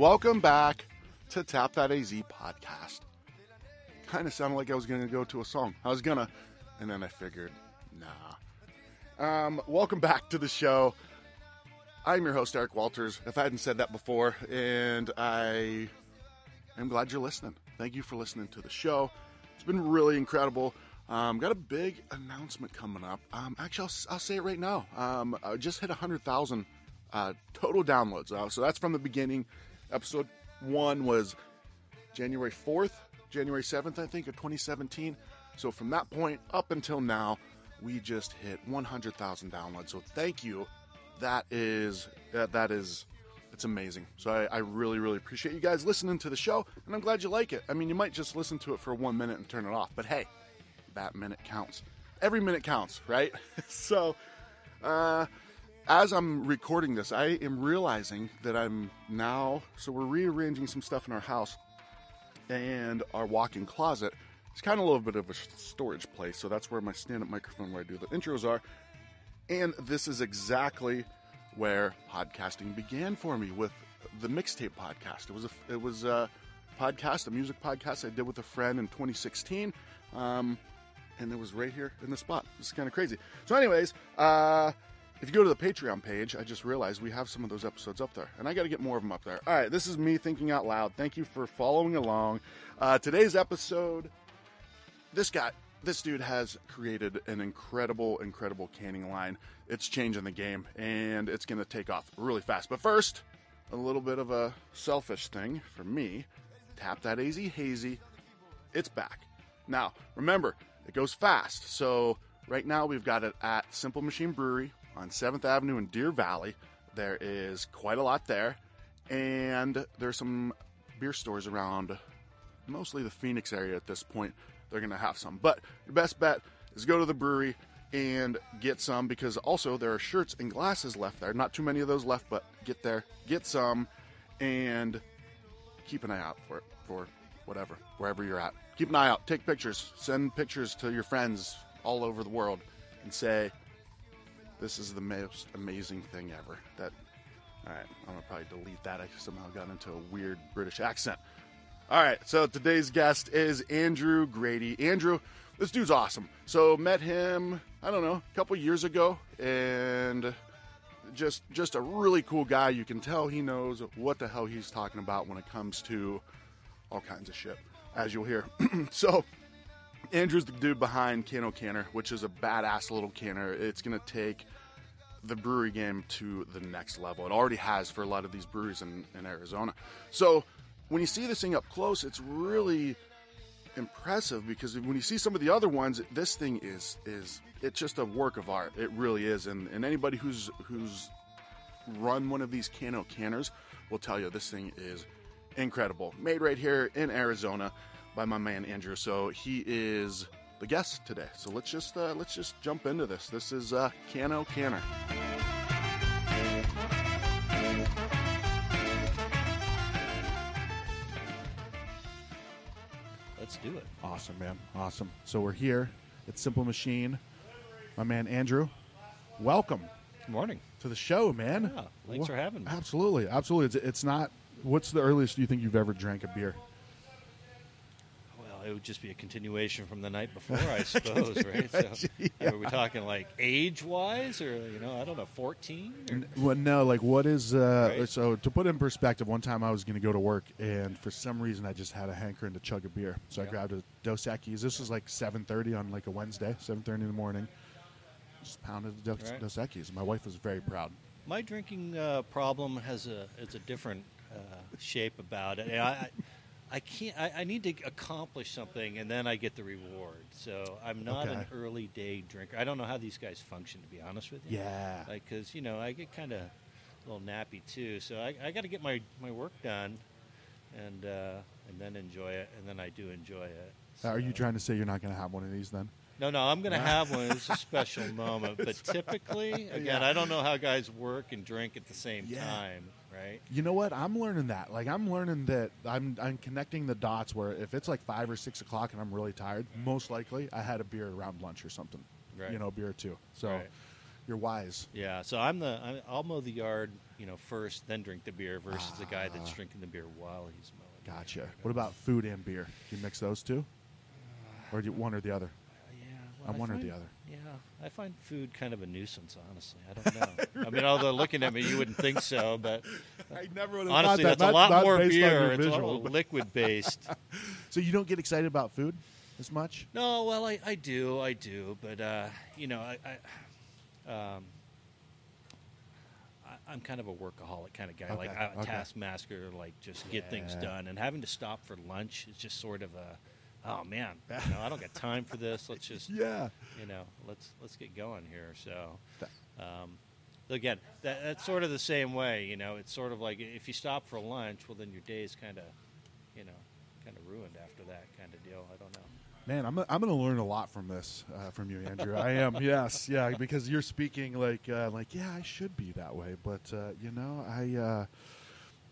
welcome back to Tap That AZ podcast. Kind of sounded like I was going to go to a song. I was gonna, and then I figured, nah. Um, welcome back to the show. I'm your host Eric Walters. If I hadn't said that before, and I am glad you're listening. Thank you for listening to the show. It's been really incredible. Um, got a big announcement coming up. Um, actually, I'll, I'll, say it right now. Um, I just hit 100,000 uh, total downloads. Uh, so that's from the beginning. Episode one was January 4th, January 7th, I think, of 2017. So from that point up until now, we just hit 100,000 downloads. So thank you. That is that that is it's amazing. So I, I, really really appreciate you guys listening to the show, and I'm glad you like it. I mean, you might just listen to it for one minute and turn it off, but hey, that minute counts. Every minute counts, right? so. Uh, as I'm recording this, I am realizing that I'm now, so we're rearranging some stuff in our house and our walk in closet. It's kind of a little bit of a storage place, so that's where my stand up microphone where I do the intros are. And this is exactly where podcasting began for me with the mixtape podcast. It was a, it was a podcast, a music podcast I did with a friend in 2016. Um, and it was right here in the spot. It's kind of crazy. So, anyways, uh, if you go to the Patreon page, I just realized we have some of those episodes up there, and I got to get more of them up there. All right, this is me thinking out loud. Thank you for following along. Uh, today's episode, this guy, this dude has created an incredible, incredible canning line. It's changing the game, and it's going to take off really fast. But first, a little bit of a selfish thing for me. Tap that AZ Hazy. It's back. Now, remember, it goes fast. So right now we've got it at Simple Machine Brewery on 7th Avenue in Deer Valley. There is quite a lot there, and there's some beer stores around mostly the Phoenix area at this point. They're going to have some. But your best bet is go to the brewery and get some because also there are shirts and glasses left there. Not too many of those left, but get there, get some, and keep an eye out for it, for whatever, wherever you're at. Keep an eye out. Take pictures. Send pictures to your friends all over the world and say, this is the most amazing thing ever. That, all right, I'm gonna probably delete that. I somehow got into a weird British accent. All right, so today's guest is Andrew Grady. Andrew, this dude's awesome. So met him, I don't know, a couple years ago, and just just a really cool guy. You can tell he knows what the hell he's talking about when it comes to all kinds of shit, as you'll hear. so Andrew's the dude behind Cano Canner, which is a badass little canner. It's going to take the brewery game to the next level. It already has for a lot of these breweries in, in Arizona. So when you see this thing up close, it's really impressive because when you see some of the other ones, this thing is is it's just a work of art. It really is, and and anybody who's who's run one of these Cano canners will tell you this thing is incredible. Made right here in Arizona by my man Andrew. So he is the guest today. So let's just uh, let's just jump into this. This is uh, Cano Canner. Let's do it. Awesome, man. Awesome. So we're here at Simple Machine. My man Andrew, welcome. Good morning to the show, man. Yeah, thanks well, for having me. Absolutely, absolutely. It's, it's not. What's the earliest you think you've ever drank a beer? It would just be a continuation from the night before, I suppose, right? So, yeah. are we talking like age wise, or you know, I don't know, fourteen? Well, no, like what is uh, right? so to put in perspective? One time I was going to go to work, and for some reason I just had a hankering to chug a beer, so yeah. I grabbed a Dos Equis. This was like seven thirty on like a Wednesday, seven thirty in the morning. Just pounded a Dos, right. Dos Equis. My wife was very proud. My drinking uh, problem has a it's a different uh, shape about it. I, I can't. I, I, need to accomplish something, and then I get the reward. So I'm not okay. an early day drinker. I don't know how these guys function, to be honest with you. Yeah. Like, cause you know, I get kind of a little nappy too. So I, I got to get my, my work done, and uh, and then enjoy it, and then I do enjoy it. So. Are you trying to say you're not going to have one of these then? No, no, I'm going to have one. It's a special moment. But typically, again, yeah. I don't know how guys work and drink at the same yeah. time, right? You know what? I'm learning that. Like, I'm learning that I'm, I'm connecting the dots where if it's like five or six o'clock and I'm really tired, most likely I had a beer around lunch or something. Right. You know, beer or two. So. Right. You're wise. Yeah, so I'm the I- I'll mow the yard, you know, first, then drink the beer versus the guy that's Ah. drinking the beer while he's mowing. Gotcha. What about food and beer? Do you mix those two, or do you, one or the other? Yeah, I'm I one or the other. Yeah, I find food kind of a nuisance. Honestly, I don't know. I mean, although looking at me, you wouldn't think so, but I never would have honestly, that's a lot more beer. It's a lot liquid based. So you don't get excited about food as much? No, well, I, I do, I do, but uh, you know, I, I, um, I, I'm kind of a workaholic kind of guy, like a okay. taskmaster, like just get things done, and having to stop for lunch is just sort of a, oh man, you know, I don't got time for this. Let's just, Yeah. you know, let's let's get going here. So, um, again, that, that's sort of the same way. You know, it's sort of like if you stop for lunch, well, then your day is kind of, you know, kind of ruined after that kind of deal. I don't know. Man, I'm I'm going to learn a lot from this uh, from you, Andrew. I am. Yes, yeah, because you're speaking like uh, like yeah, I should be that way, but uh, you know, I uh,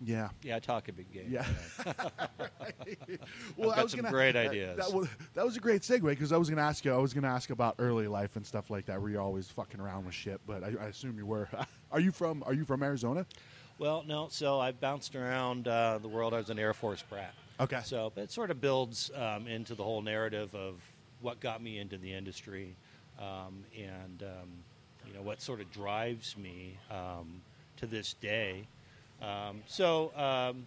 yeah. Yeah, I talk a big game. Yeah. well I've got some great that- ideas. That, was, that was a great segue because I was going to ask you. I was going to ask about early life and stuff like that. Were you're always fucking around with shit? But I, I assume you were. are you from Are you from Arizona? Well, no. So I bounced around uh, the world. I was an Air Force brat. Okay. So but it sort of builds um, into the whole narrative of what got me into the industry, um, and um, you know what sort of drives me um, to this day. Um, so um,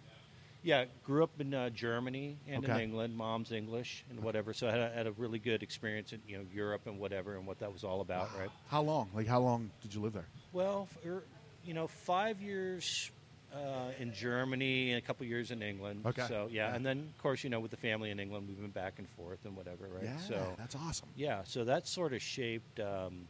yeah, grew up in uh, Germany and in England. Mom's English and whatever. So I had a, had a really good experience in you know Europe and whatever and what that was all about, right? How long? Like how long did you live there? Well, for, you know, five years uh, in Germany and a couple years in England. Okay. So yeah, Yeah. and then of course you know with the family in England, we've been back and forth and whatever, right? Yeah, So that's awesome. yeah, so that sort of shaped, um,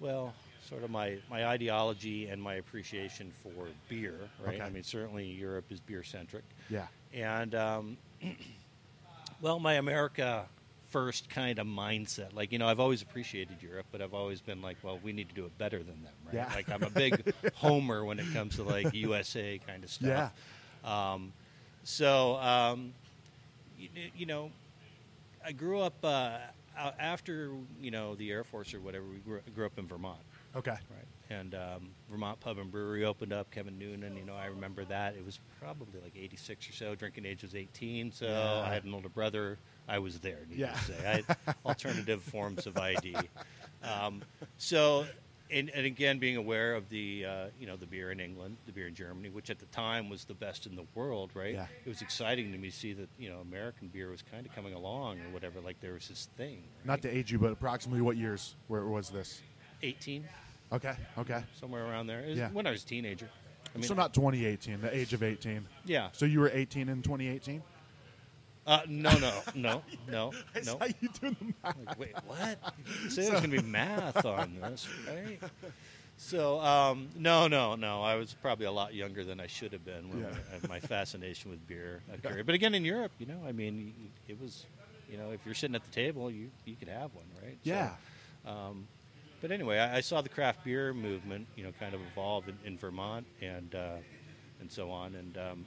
well, sort of my my ideology and my appreciation for beer, right? Okay. I mean, certainly Europe is beer centric, Yeah. and um, well, my America first kind of mindset. Like, you know, I've always appreciated Europe, but I've always been like, well, we need to do it better than them, right? Yeah. Like, I'm a big homer when it comes to like USA kind of stuff. Um, so, um, you, you know, I grew up uh, after you know the Air Force or whatever. We grew, grew up in Vermont, Okay. right? And um, Vermont Pub and Brewery opened up. Kevin Noonan, you know, I remember that. It was probably like '86 or so. Drinking age was 18, so Yeah. I had an older brother. I was there. Yeah. to say, I had alternative forms of ID. Um, so, and, and again, being aware of the uh, you know the beer in England, the beer in Germany, which at the time was the best in the world, right? Yeah. It was exciting to me to see that you know American beer was kind of coming along or whatever. Like there was this thing. Not to age you, but approximately what years? Where was this? 18, Okay. Okay. somewhere around there. It was Yeah. When I was a teenager. I mean, so not 2018, the age of 18. yeah. So you were 18 in 2018? Uh, no, no, no, no, no. saw you doing the math. Like, wait, what? You say there's going to be math on this, right? So, um, no, no, no. I was probably a lot younger than I should have been when Yeah. my, my fascination with beer occurred. But again, in Europe, you know, I mean, it was, you know, if you're sitting at the table, you you could have one, right? So, Yeah. um, but anyway, I, I saw the craft beer movement, you know, kind of evolve in, in Vermont and uh, and so on, and um,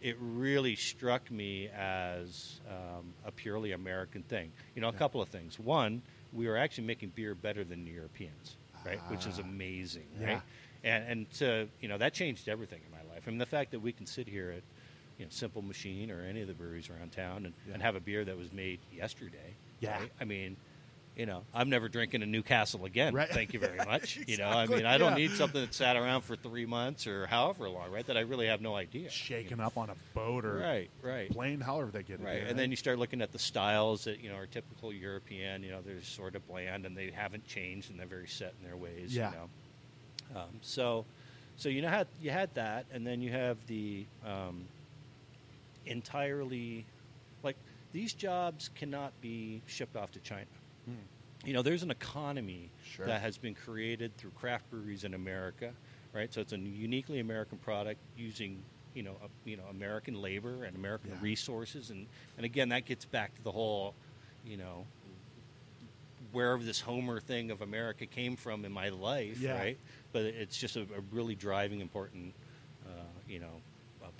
it really struck me as um, a purely American thing. You know, a Yeah. couple of things. One, we were actually making beer better than the Europeans, right? Which is Ah. amazing, Yeah. right? And and to you know that changed everything in my life. I mean, the fact that we can sit here at you know Simple Machine or any of the breweries around town and, Yeah. and have a beer that was made yesterday. Yeah. right? I mean, you know, I'm never drinking a Newcastle again. Right. Thank you very much. You know, I mean, I don't yeah. need something that sat around for three months or however long, right? That I really have no idea. Shaken up on a boat or Right, right. plane, however they get it. Right, and then you start looking at the styles that you know are typical European. You know, they're sort of bland and they haven't changed and they're very set in their ways. Yeah. You know, um, so so you know had you had that, and then you have the um, entirely like these jobs cannot be shipped off to China. Hmm. You know, there's an economy Sure. that has been created through craft breweries in America, right? So it's a uniquely American product using, you know, you know, American labor and American Yeah. resources, and and again, that gets back to the whole, you know, wherever this Homer thing of America came from in my life, Yeah. right? But it's just a, a really driving, important, uh, you know,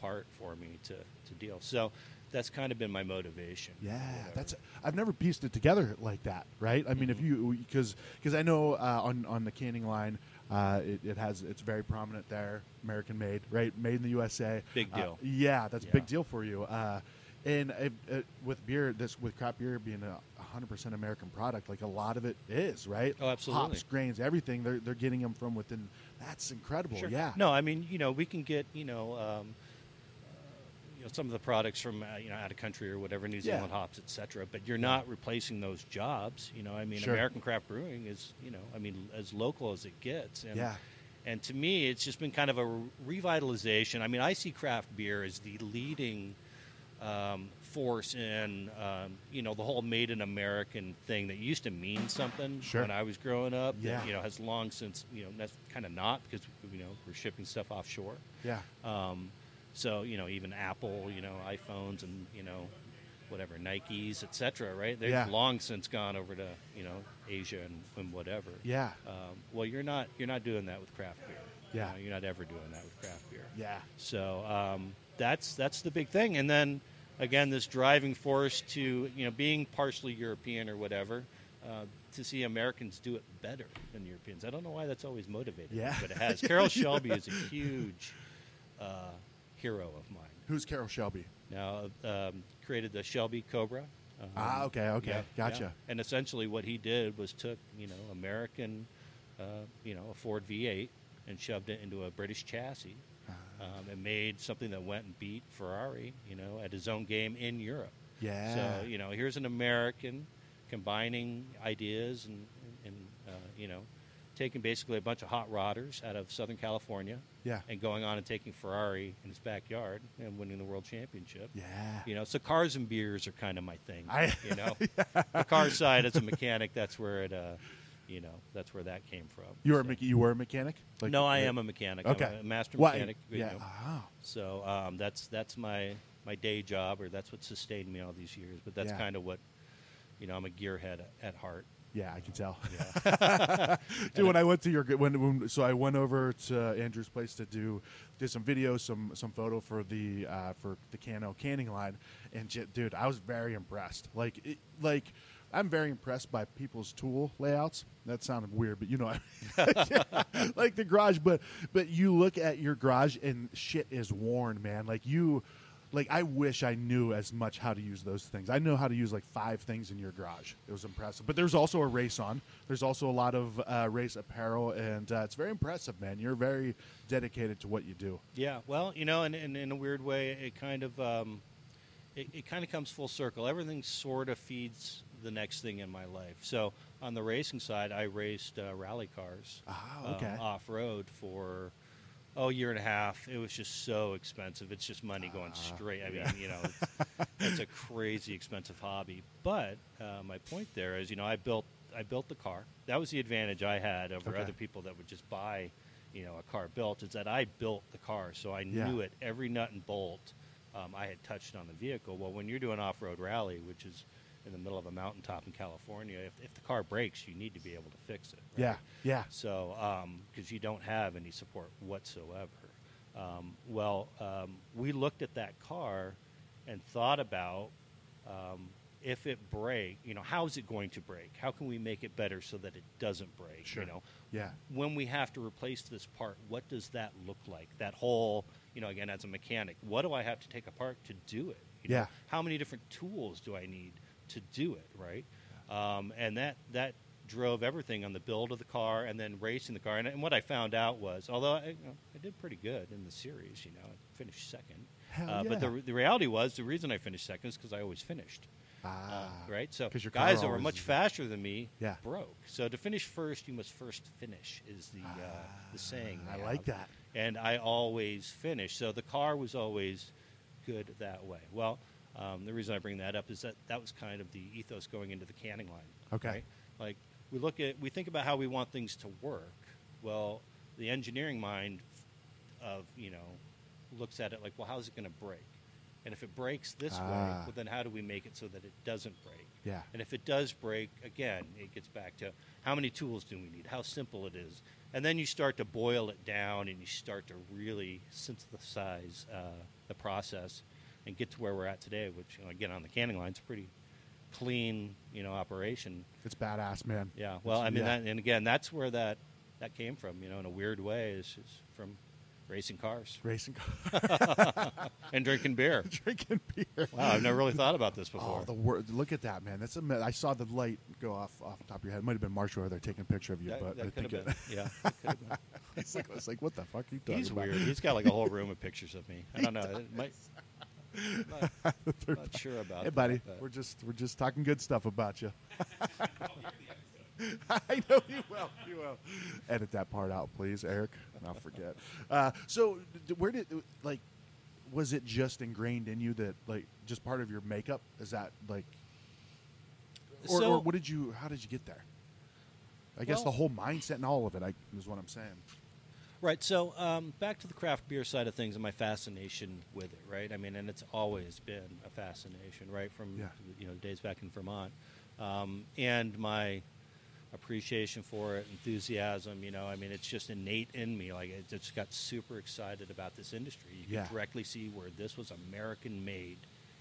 part for me to to deal. So that's kind of been my motivation. Yeah, that's. I've never pieced it together like that, right? I mean, if Mm-hmm. you because because I know uh, on on the canning line, uh, it, it has it's very prominent there, American made, right? Made in the USA. Big Uh, deal. yeah, that's a big deal for you. Uh, and uh, uh, with beer, this with craft beer being a 100% American product, like a lot of it is, right? Oh, absolutely. Hops, grains, everything. They're they're getting them from within. That's incredible. Sure. Yeah. No, I mean, you know, we can get, you know, um, uh, know, some of the products from, uh, you know, out of country or whatever, New Yeah. Zealand hops, et cetera. But you're not replacing those jobs. You know, I mean, Sure. American craft brewing is, you know, I mean, as local as it gets. And, Yeah. And to me, it's just been kind of a revitalization. I mean, I see craft beer as the leading um, force in, um, you know, the whole made in American thing that used to mean something Sure. when I was growing up. Yeah. That, you know, has long since, you know, that's kind of not because, you know, we're shipping stuff offshore. Yeah. Um, so, you know, even Apple, you know, iPhones and, you know, whatever, Nikes, etc. right? They've Yeah. long since gone over to, you know, Asia and, and whatever. Yeah. Um, well, you're not you're not doing that with craft beer. You Yeah. know, you're not ever doing that with craft beer. Yeah. So um, that's that's the big thing. And then again, this driving force to you know being partially European or whatever. Uh, to see Americans do it better than Europeans, I don't know why that's always motivated, me, Yeah. but it has. Carroll Shelby is a huge uh, hero of mine. Who's Carroll Shelby? Now, um, created the Shelby Cobra. Um, Ah, okay, okay. yeah, Gotcha. yeah. And essentially, what he did was took you know American, uh, you know, a Ford V8 and shoved it into a British chassis, Ah. um, and made something that went and beat Ferrari, you know, at his own game in Europe. Yeah. So you know, here's an American combining ideas and and uh, you know, taking basically a bunch of hot rodders out of Southern California. Yeah. And going on and taking Ferrari in his backyard and winning the world championship. Yeah. You know, so cars and beers are kind of my thing. I- you know, the car side as a mechanic, that's where it, uh, you know, that's where that came from. You were a So- me- you were a mechanic? no, I am a mechanic. Okay. I'm a master mechanic. you Yeah. know. Oh. So um, that's that's my my day job, or that's what sustained me all these years. But that's Yeah. kind of what, you know, I'm a gearhead at heart. Yeah, I can tell. Yeah. Dude, when I went to your when, when so I went over to Andrew's place to do did some video, some some photo for the uh, for the Cano canning line, and j- dude, I was very impressed. Like it, like I'm very impressed by people's tool layouts. That sounded weird, but you know, like the garage. But but you look at your garage and shit is worn, man. Like you. Like I wish I knew as much how to use those things. I know how to use like five things in your garage. It was impressive. But there's also a race on. There's also a lot of uh, race apparel, and uh, it's very impressive, man. You're very dedicated to what you do. Yeah, well, you know, and, and in a weird way, it kind of um, it, it kind of comes full circle. Everything sort of feeds the next thing in my life. So on the racing side, I raced uh, rally cars Ah, okay. off road for oh year and a half. It was just so expensive. It's just money going Ah, straight. I mean, you know, it's, it's a crazy expensive hobby. But uh, my point there is, you know, I built I built the car. That was the advantage I had over Okay. other people that would just buy, you know, a car built. Is that I built the car, so I Yeah. knew it every nut and bolt. Um, I had touched on the vehicle. Well, when you're doing off-road rally, which is in the middle of a mountaintop in California, if, if the car breaks, you need to be able to fix it. right? Yeah, yeah, So, because you don't have any support whatsoever. Um, well, um, we looked at that car and thought about um, if it break, you know, how is it going to break? How can we make it better so that it doesn't break? Sure. You know, yeah, when we have to replace this part, what does that look like? That whole, you know, again, as a mechanic, what do I have to take apart to do it? You know, Yeah. How many different tools do I need to do it? Right. Um, and that that drove everything on the build of the car and then racing the car. And, and what I found out was, although I, you know, I did pretty good in the series, you know, I finished second. Uh, But the, the reality was, the reason I finished second is because I always finished. Uh, ah, right? So guys that were much faster than me Yeah. broke. So to finish first, you must first finish is the uh, the saying. I they like that. And I always finish. So the car was always good that way. Well, um, the reason I bring that up is that that was kind of the ethos going into the canning line. Okay. right? Like we look at we think about how we want things to work. Well, the engineering mind of you know looks at it like, well, how's it going to break? And if it breaks this way, Ah. well, then how do we make it so that it doesn't break? Yeah. And if it does break, again, it gets back to how many tools do we need? How simple it is. And then you start to boil it down and you start to really synthesize uh, the process and get to where we're at today, which you know, again on the canning line, it's pretty clean, you know, operation. It's badass, man. Yeah. Well, I mean, Yeah. that, and again, that's where that that came from. You know, in a weird way, is, is from racing cars Racing, cars, and drinking beer. drinking beer. Wow, I've never really thought about this before. Oh, the word! Look at that, man. That's a. I saw the light go off off the top of your head. It might have been Marshall over there taking a picture of you, that, but I that could think it. Yeah. could it's like, I was like, what the fuck are you talking He's about? weird. He's got like a whole room of pictures of me. I don't know. It might, not, not sure about. Hey, buddy, but- we're just we're just talking good stuff about you. I know you will. You will. Edit that part out, please, Eric. I'll forget. Uh, so, d- where did like was it just ingrained in you that like just part of your makeup? Is that like, or, So- or what did you? How did you get there? I guess Well- the whole mindset and all of it. I is what I'm saying. Right. So um, back to the craft beer side of things and my fascination with it. Right. I mean, and it's always been a fascination, right, from Yeah. you know days back in Vermont, um, and my appreciation for it, enthusiasm. You know, I mean, it's just innate in me. Like, it just got super excited about this industry. You Yeah. can directly see where this was American made.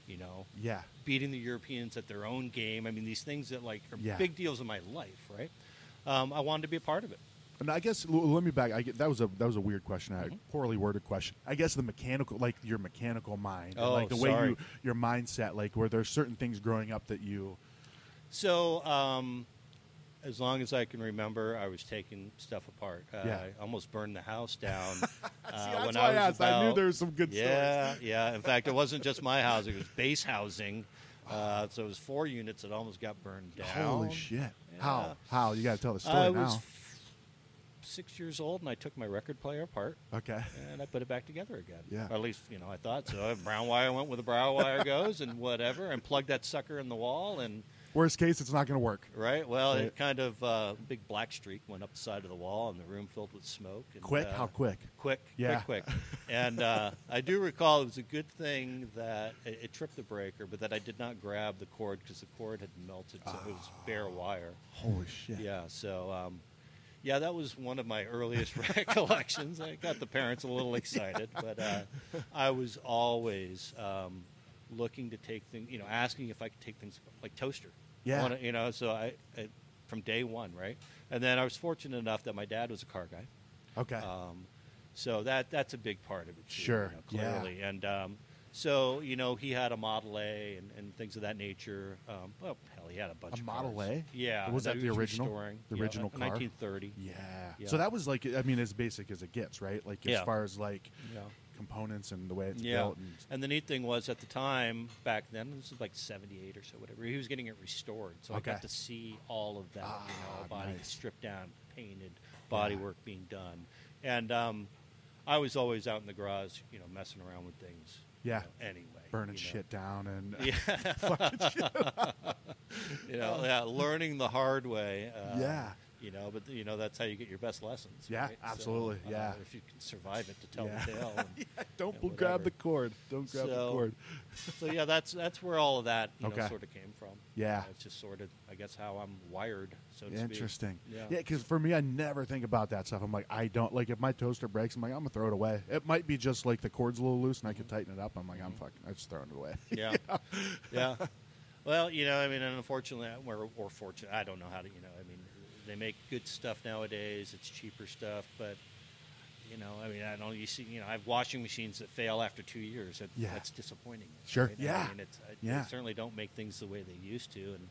You know, Yeah. beating the Europeans at their own game. I mean, these things that like are Yeah. big deals in my life. Right. Um, I wanted to be a part of it. And I guess l- let me back. I get, that was a that was a weird question, Mm-hmm. a poorly worded question. I guess the mechanical, like your mechanical mind, and Oh, like the way sorry. you your mindset, like where there's certain things growing up that you. So, um, as long as I can remember, I was taking stuff apart. Uh, Yeah. I almost burned the house down. uh, that's when why I was asked. I knew about- there was some good stuff. Yeah, yeah. In fact, it wasn't just my housing; it was base housing. Uh, so it was four units that almost got burned down. Holy shit! How how you got to tell the story I now? was six years old, and I took my record player apart. okay. and I put it back together again. Yeah. Or at least, you know, I thought so. Brown wire went where the brown wire goes and whatever, and plugged that sucker in the wall. And, Worst case, it's not going to work. right, well, Right. it kind of, uh, big black streak went up the side of the wall, and the room filled with smoke. And, Quick? uh, How quick? Quick, Yeah. quick, quick. and uh, I do recall it was a good thing that it, it tripped the breaker, but that I did not grab the cord because the cord had melted, so it was bare wire. Holy shit! Yeah, so um, yeah, that was one of my earliest recollections. I got the parents a little excited, but uh, I was always um, looking to take things, you know, asking if I could take things like toaster. Yeah. Wanna- you know, so I, I from day one, right? And then I was fortunate enough that my dad was a car guy. Okay. Um, so that that's a big part of it. Too, Sure, you know, yeah. clearly. And um, so you know, he had a Model A and, and things of that nature. Um, well, he had a bunch. A of Model cars. A? Yeah. Was that he the original? restoring. The Yeah, original a car? 1930. yeah. yeah. So that was like, I mean, as basic as it gets, right? Like as Yeah. far as like Yeah. components and the way it's Yeah. built. And, And the neat thing was at the time back then, this was like '78 or so, whatever. He was getting it restored, so Okay. I got to see all of that. you Ah, know, body nice. stripped down, painted, body Yeah. work being done, and um, I was always out in the garage, you know, messing around with things. you Yeah. know, anyway, burning you know. shit down and Yeah. you know, yeah, learning the hard way. Uh, Yeah. You know, but you know that's how you get your best lessons. Yeah, right? absolutely, So, uh, yeah. if you can survive it to tell Yeah. the tale. and- don't Yeah, grab whatever. the cord. Don't grab the cord. so yeah, that's that's where all of that you know, sort of came from. Yeah. Uh, it's just sort of, I guess, how I'm wired, so to speak. Interesting. Yeah. Yeah, because for me, I never think about that stuff. I'm like, I don't like if my toaster breaks. I'm like, I'm gonna throw it away. It might be just like the cord's a little loose and I can tighten it up. I'm like, I'm fucking, I'm just throwing it away. Yeah. yeah. Well, you know, I mean, unfortunately, or, or fortunate, I don't know how to, you know, I they make good stuff nowadays. It's cheaper stuff, but you know, I mean, I don't. You see, you know, I have washing machines that fail after two years. That, Yeah. That's disappointing. Sure. right? Yeah. I mean, it's, I, Yeah. They certainly don't make things the way they used to, and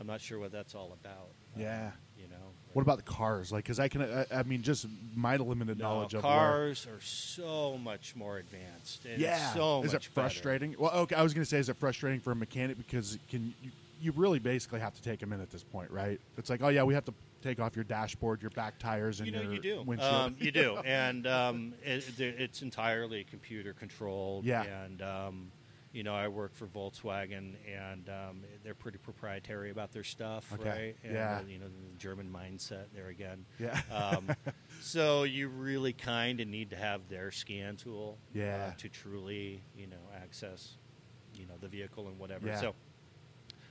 I'm not sure what that's all about. uh, Yeah. you know. What about the cars? Like, because I can, I, I mean, just my limited No, knowledge of where- cars are so much more advanced. Yeah. so is much it better. frustrating? Well, okay. I was gonna say, is it frustrating for a mechanic because can you, you really basically have to take them in at this point, right? It's like, oh yeah, we have to take off your dashboard, your back tires, and You know, your you do. windshield. Um, you do, and um, it, it's entirely computer controlled. Yeah. And um, you know, I work for Volkswagen, and um, they're pretty proprietary about their stuff, Okay. right? And, Yeah. uh, you know, the German mindset there again. Yeah. Um, so you really kind of need to have their scan tool. Yeah. Uh, to truly, you know, access, you know, the vehicle and whatever. Yeah. So,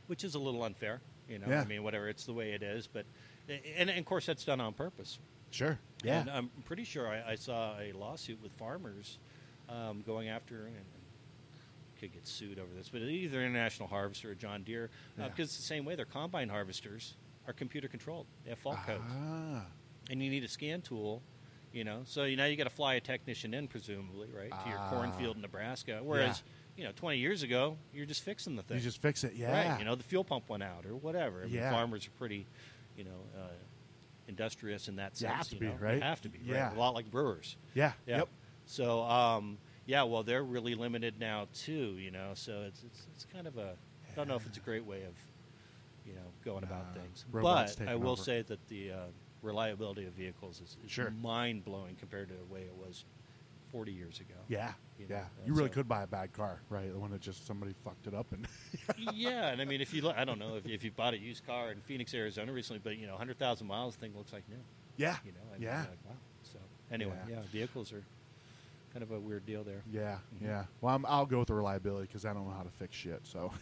which is a little unfair. You know, Yeah. I mean, whatever. It's the way it is, but. And, and of course, that's done on purpose. sure. Yeah. And I'm pretty sure I, I saw a lawsuit with farmers um, going after and could get sued over this, but either International Harvester or John Deere, uh, Yeah. because it's the same way. Their combine harvesters are computer controlled. They have fault codes, Ah, and you need a scan tool. You know, so you now you got to fly a technician in, presumably, right, to your Ah. cornfield in Nebraska. Whereas, you know, 20 years ago, you're just fixing the thing. you just fix it. Yeah. Right. You know, the fuel pump went out or whatever. I mean, Yeah. farmers are pretty, you know, uh, industrious in that You sense. have to you be, know? right? They have to be, Yeah. A lot like brewers. Yeah. Yeah. Yep. So, um, yeah, well, they're really limited now too. You know, so it's it's, it's kind of a. I don't know if it's a great way of, you know, going about things. But I will over. say that the uh, reliability of vehicles is, is Sure. mind blowing compared to the way it was 40 years ago. Yeah. You know, yeah. uh, You really so- could buy a bad car, right? The one that just somebody fucked it up and. yeah, and I mean, if you look, I don't know if, if you bought a used car in Phoenix, Arizona recently, but you know, hundred thousand miles, thing looks like new. yeah. You know, Yeah. like, wow. So anyway, Yeah. yeah. vehicles are kind of a weird deal there. Yeah. Yeah. Well, I'm, I'll go with the reliability because I don't know how to fix shit. So.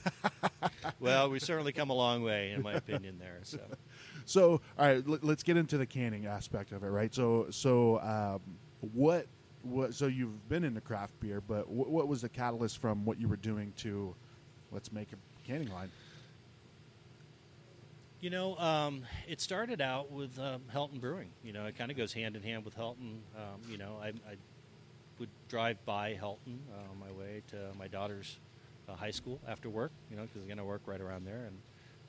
Well, we've certainly come a long way, in my opinion. There, so So, all right, let, us get into the canning aspect of it, right? So, so um, what, what? So you've been into craft beer, but what, what was the catalyst from what you were doing to, let's make a canning line? you know, um, it started out with um, Helton Brewing. You know, it kind of goes hand in hand with Helton. Um, you know, I, I would drive by Helton uh, on my way to my daughter's uh, high school after work. You know, because again, I work right around there,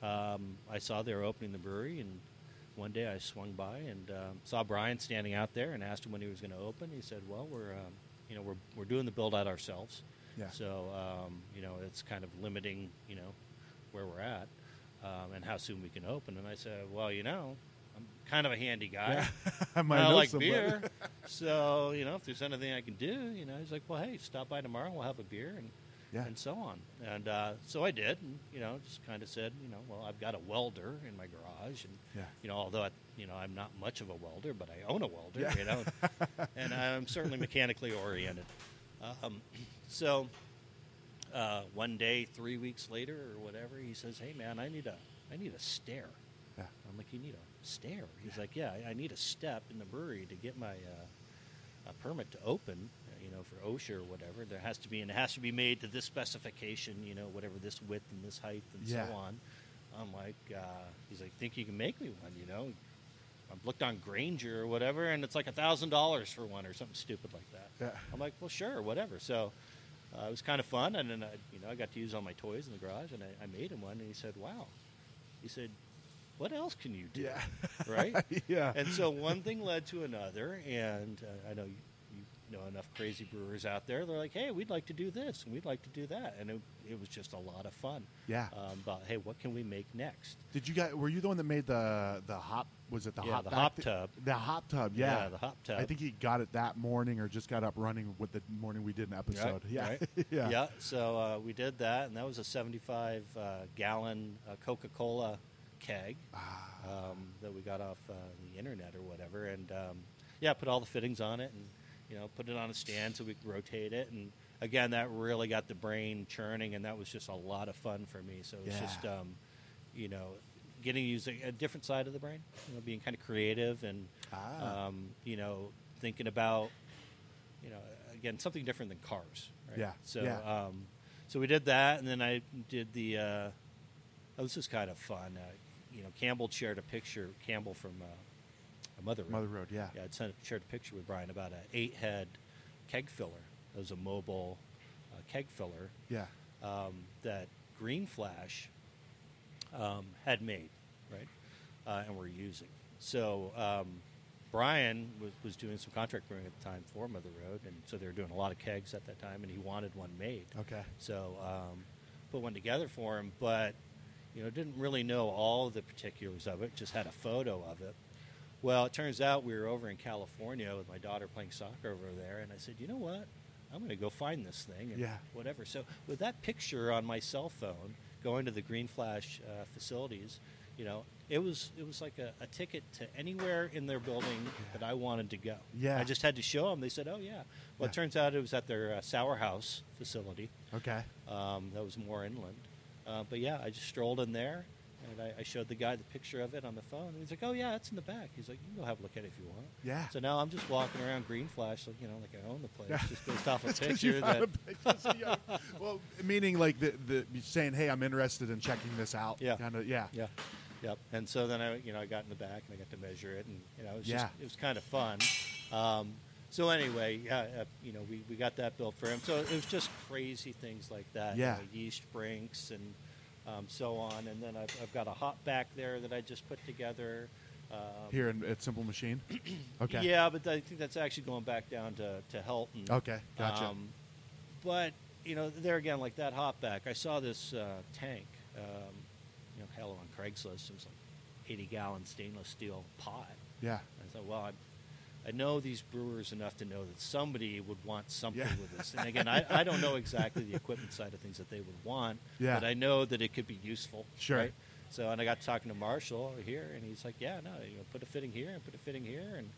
and um, I saw they were opening the brewery, and one day I swung by and um, saw Brian standing out there, and asked him when he was going to open. He said, "Well, we're um, you know we're we're doing the build out ourselves, Yeah. so um, you know it's kind of limiting you know where we're at." Um, and how soon we can open, and I said, "Well, you know, I'm kind of a handy guy. I might I know like somebody. beer, so you know if there's anything I can do, you know, he's like, well, hey, stop by tomorrow, we'll have a beer, and Yeah. and so on. And uh, so I did, and you know, just kind of said, you know, well, I've got a welder in my garage, and Yeah. you know, although I, you know, I'm not much of a welder, but I own a welder, Yeah. you know, and I'm certainly mechanically oriented. Um, so uh, one day, three weeks later, or whatever, he says, "Hey, man, I need a, I need a stair." Yeah. I'm like, "You need a stair?" He's like, "Yeah, I- I need a step in the brewery to get my uh, a permit to open." You know, for OSHA or whatever, there has to be, and it has to be made to this specification. You know, whatever this width and this height and Yeah. so on. I'm like, uh, he's like, think you can make me one? You know, I've looked on Grainger or whatever, and it's like a thousand dollars for one or something stupid like that. Yeah. I'm like, well, sure, whatever. So uh, it was kind of fun, and then I, you know I got to use all my toys in the garage, and I, I made him one, and he said, "Wow," he said, "What else can you do?" Yeah. right. yeah. And so one thing led to another, and uh, I know you, know enough crazy brewers out there. They're like, "Hey, we'd like to do this, and we'd like to do that," and it, it was just a lot of fun. Yeah. Um, about hey, what can we make next? Did you guys? Were you the one that made the the hop? Was it the Yeah, hop? the hop tub. The hop tub. Yeah. Yeah, the hop tub. I think he got it that morning, or just got up running with the morning we did an episode. Right, Yeah. right. yeah. So uh, we did that, and that was a 75 uh, gallon uh, Coca Cola keg Ah. um, that we got off uh, the internet or whatever. And um, yeah, put all the fittings on it, and you know, put it on a stand so we could rotate it. And again, that really got the brain churning, and that was just a lot of fun for me. So it's Yeah. just um, you know. Getting to use a, a different side of the brain, you know, being kind of creative and, Ah. um, you know, thinking about you know, again, something different than cars. Right? Yeah, So, yeah. um, so we did that, and then I did the. Uh, oh, this is kind of fun. Uh, you know, Campbell shared a picture. Campbell from uh, Mother Road. Mother Road. Yeah. Yeah, I'd sent, shared a picture with Brian about an eight-head keg filler. It was a mobile uh, keg filler Yeah. um, that Green Flash um, had made, right, uh, and we're using. So um, Brian was, was doing some contract brewing at the time for Mother Road, and so they were doing a lot of kegs at that time, and he wanted one made. Okay. So um, put one together for him, but you know didn't really know all the particulars of it. Just had a photo of it. Well, it turns out we were over in California with my daughter playing soccer over there, and I said, you know what? I'm going to go find this thing and Yeah. whatever. So with that picture on my cell phone, going to the Green Flash uh, facilities, you know, it was it was like a, a ticket to anywhere in their building that I wanted to go. Yeah. I just had to show them. They said, oh yeah. Well, Yeah. it turns out it was at their uh, Sour House facility Okay. um, that was more inland. Uh, but yeah, I just strolled in there And I, I showed the guy the picture of it on the phone, and he's like, "Oh yeah, it's in the back." He's like, "You can go have a look at it if you want." Yeah. So now I'm just walking around Green Flash, like you know, like I own the place, Yeah. just based off a picture that. a picture, so yeah. well, meaning like the, the saying, "Hey, I'm interested in checking this out." Yeah. Kind of. Yeah. Yeah, yep. And so then I, you know, I got in the back and I got to measure it, and you know, it was Yeah. just, it was kind of fun. Um, so anyway, yeah, uh, you know, we, we got that built for him. So it was just crazy things like that. you know, yeast brinks and um, so on. And then I've, I've got a hop back there that I just put together. Um, Here in, at Simple Machine. okay. Yeah, but I think that's actually going back down to, to Helton. Okay. Gotcha. Um, but you know, there again, like that hop back, I saw this uh, tank, um, you know, hell on Craigslist. It was like 80 gallon stainless steel pot. yeah. I thought, well, I, I know these brewers enough to know that somebody would want something Yeah. with this. And again, I, I don't know exactly the equipment side of things that they would want, Yeah. but I know that it could be useful. Sure. Right? So, and I got talking to Marshall here, and he's like, yeah, no, you know, put a fitting here and put a fitting here, and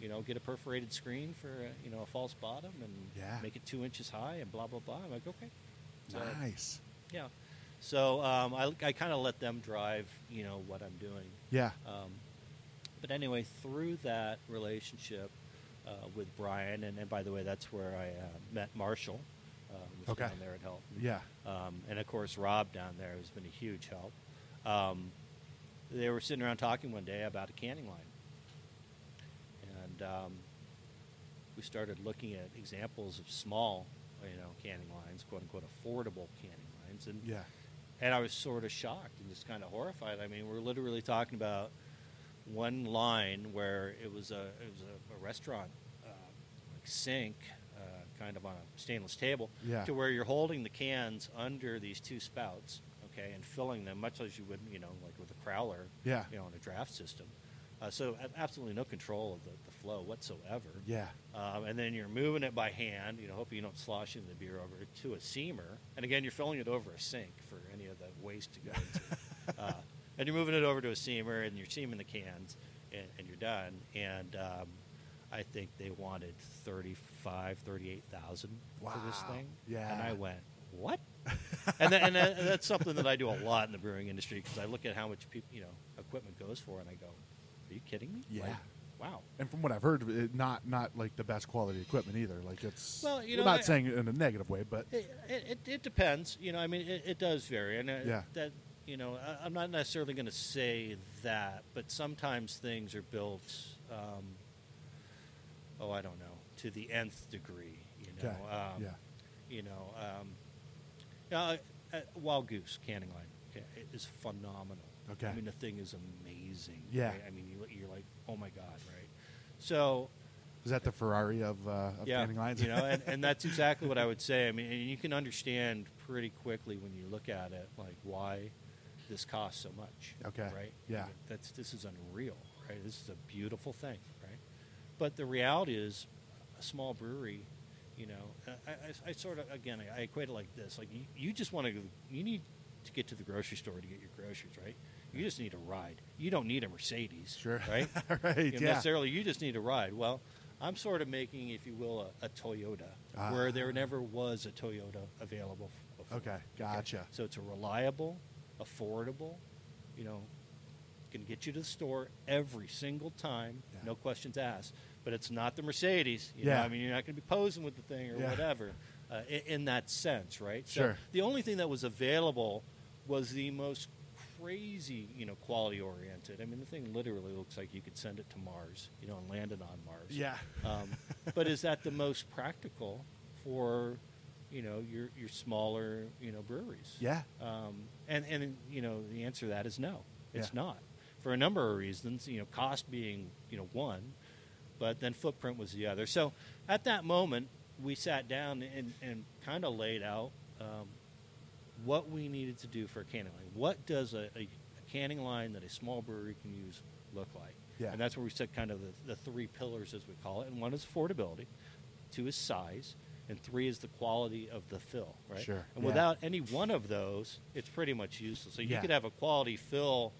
you know, get a perforated screen for uh, you know a false bottom, and Yeah. make it two inches high, and blah blah blah. I'm like, okay. So, Nice. Yeah. So um, I, I kind of let them drive, you know, what I'm doing. Yeah. Um, but anyway, through that relationship uh, with Brian, and, and by the way, that's where I uh, met Marshall. Uh, was Okay. down there at Help. Yeah. Um, and of course, Rob down there has been a huge help. Um, they were sitting around talking one day about a canning line, and um, we started looking at examples of small, you know, canning lines, quote unquote, affordable canning lines, and Yeah. and I was sort of shocked and just kind of horrified. I mean, we're literally talking about one line where it was a it was a, a restaurant uh, like sink, uh, kind of on a stainless table, Yeah. to where you're holding the cans under these two spouts, okay, and filling them much as you would, you know, like with a crowler, Yeah. you know, in a draft system. Uh, so absolutely no control of the, the flow whatsoever. Yeah. Um, and then you're moving it by hand, you know, hoping you don't slosh in the beer over to a seamer. And again, you're filling it over a sink for any of the waste to go into. and you're moving it over to a seamer, and you're seaming the cans, and, and you're done. And um, I think they wanted 35, 38,000 for this thing. Yeah. And I went, what? and, that, and, that, and that's something that I do a lot in the brewing industry because I look at how much people, you know, equipment goes for, and I go, are you kidding me? Yeah. Like, wow. And from what I've heard, it, not not like the best quality equipment either. Like it's Well, you know, not I- saying it in a negative way, but It, it, it depends. You know, I mean, it, it does vary, and uh, Yeah. that you know, I, I'm not necessarily going to say that, but sometimes things are built. Um, oh, I don't know, to the nth degree. You know, Okay. um, Yeah. You know, um, uh, uh, Wild Goose canning line okay, it is phenomenal. Okay. I mean, the thing is amazing. Yeah. right? I mean, you, you're like, oh my god, right? So is that the Ferrari of, uh, of yeah, canning lines? you know, and, and that's exactly what I would say. I mean, and you can understand pretty quickly when you look at it, like why this costs so much. Okay, right? yeah. I mean, that's this is unreal, right? This is a beautiful thing, right? But the reality is, a small brewery, you know, I, I, I sort of again I equate it like this: like you, you just want to, you need to get to the grocery store to get your groceries, right? You just need a ride. You don't need a Mercedes, Sure. right? right. you know, yeah. necessarily you just need a ride. Well, I'm sort of making, if you will, a, a Toyota, Ah. where there never was a Toyota available. Before. Okay, gotcha. So it's a reliable, affordable, you know, can get you to the store every single time, Yeah. no questions asked. But it's not the Mercedes. You know? Yeah. I mean, you're not going to be posing with the thing or Yeah. whatever. Uh, in, in that sense, right? Sure. The only thing that was available was the most crazy, you know, quality oriented. I mean, the thing literally looks like you could send it to Mars, you know, and land it on Mars. Yeah. Um, but is that the most practical for, you know, your your smaller, you know, breweries? Yeah. Um, and and you know, the answer to that is no. It's Yeah. not for a number of reasons. You know, cost being you know one, but then footprint was the other. So at that moment, we sat down and, and kind of laid out um, what we needed to do for a canning line. What does a, a, a canning line that a small brewery can use look like? Yeah. And that's where we set kind of the, the three pillars, as we call it. And one is affordability, two is size, and three is the quality of the fill, right? Sure, And yeah. without any one of those, it's pretty much useless. So you Yeah. could have a quality fill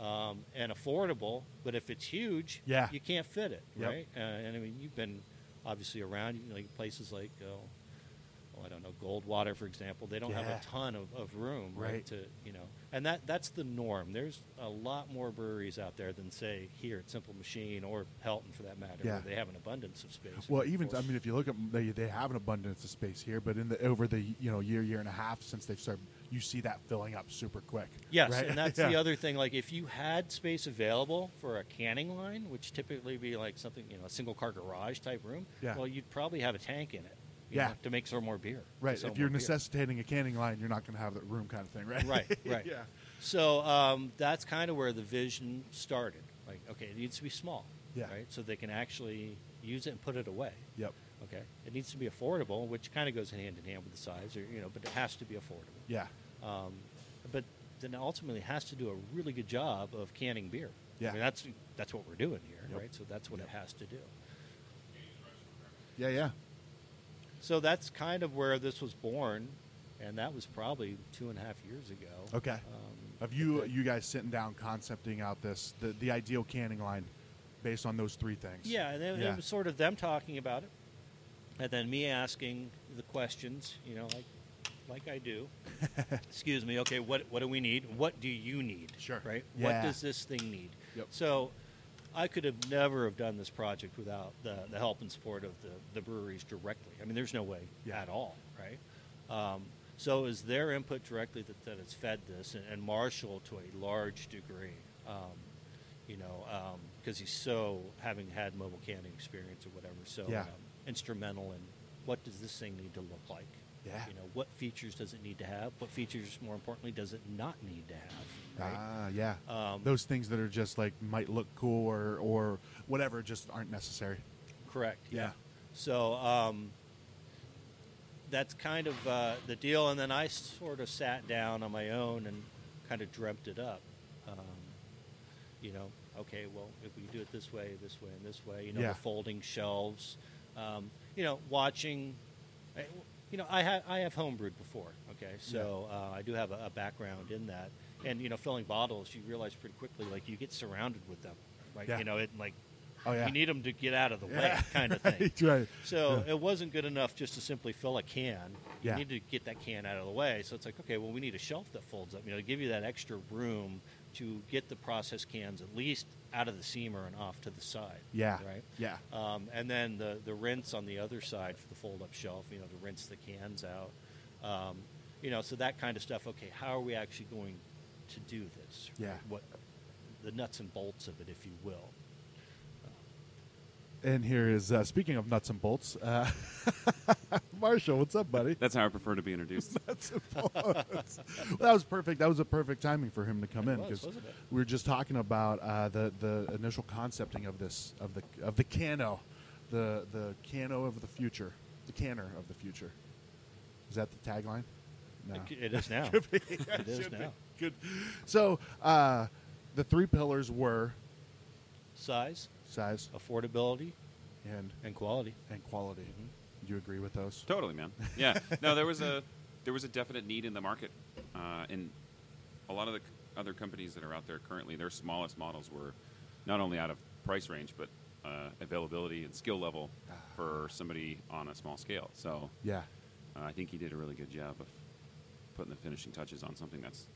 um, and affordable, but if it's huge, Yeah. you can't fit it, Yep. right? Uh, and I mean, you've been obviously around, you know, like places like uh, well, I don't know, Goldwater, for example, they don't have a ton of, of room, right. Right. To you know, and that that's the norm. There's a lot more breweries out there than say here at Simple Machine or Helton, for that matter, Yeah. they have an abundance of space. Well, even I mean, if you look at they, they have an abundance of space here, but in the over the you know year year and a half since they've started, you see that filling up super quick. Yes, right? and that's Yeah. the other thing. Like, if you had space available for a canning line, which typically be like something, you know, a single car garage type room, Yeah. well, you'd probably have a tank in it, you Yeah. know, to make some more beer. Right. If you're more beer. necessitating a canning line, you're not going to have that room kind of thing, right? right, right. yeah. So um, that's kind of where the vision started. Like, okay, it needs to be small, Yeah. right, so they can actually use it and put it away. Yep. Okay, it needs to be affordable, which kind of goes hand in hand with the size, or you know, but it has to be affordable. Yeah. Um, but then ultimately it has to do a really good job of canning beer. Yeah. I mean, that's that's what we're doing here, Yep. right? So that's what Yep. it has to do. Yeah. Yeah. So that's kind of where this was born, and that was probably two and a half years ago. Okay. Um, Of you but- you guys sitting down concepting out this the the ideal canning line based on those three things. Yeah, and then Yeah. it was sort of them talking about it, and then me asking the questions, you know, like like I do. Excuse me. Okay, what what do we need? What do you need? Sure. Right. Yeah. What does this thing need? Yep. So. I could have never have done this project without the, the help and support of the, the breweries directly. I mean, there's no way Yeah. at all, right? Um, so is their input directly that, that has fed this, and, and Marshall to a large degree, um, you know, because he's so having had mobile canning experience or whatever, so Yeah. um, instrumental in what does this thing need to look like? Yeah. You know, what features does it need to have? What features, more importantly, does it not need to have? Right? Ah, yeah. Um, Those things that are just like might look cool or or whatever just aren't necessary. Correct. Yeah. So um, that's kind of uh, the deal, and then I sort of sat down on my own and kind of dreamt it up. Um, you know, okay, well, if we do it this way, this way, and this way, you know, Yeah. the folding shelves. Um, you know, watching. I- You know, I have I have homebrewed before. Okay, so uh, I do have a, a background in that, and you know, filling bottles, you realize pretty quickly, like you get surrounded with them. Like Yeah. you know, it like Oh yeah. you need them to get out of the way, kind of thing. right. right. So Yeah. it wasn't good enough just to simply fill a can. You Yeah. need to get that can out of the way. So it's like, okay, well, we need a shelf that folds up, you know, to give you that extra room to get the process cans at least out of the seamer and off to the side. Yeah. Right. Yeah. Um, and then the the rinse on the other side for the fold up shelf, you know, to rinse the cans out. Um, you know, so that kind of stuff. Okay, how are we actually going to do this? Yeah. What the nuts and bolts of it, if you will. And here is uh, speaking of nuts and bolts, uh, Marshall. What's up, buddy? That's how I prefer to be introduced. Nuts and bolts. well, that was perfect. That was a perfect timing for him to come in It was, because we were just talking about uh, the the initial concepting of this of the of the cano, the the cano of the future, the canner of the future. Is that the tagline? No. It is now. Could be. It is Should be. now. Good. So uh, the three pillars were Size, size affordability, and and quality. and quality. Mm-hmm. Do you agree with those? totally, man. Yeah. No, there was a there was a definite need in the market, uh, and a lot of the c- other companies that are out there currently, their smallest models were not only out of price range, but uh, availability and skill level for somebody on a small scale. So Yeah. uh, I think he did a really good job of putting the finishing touches on something that's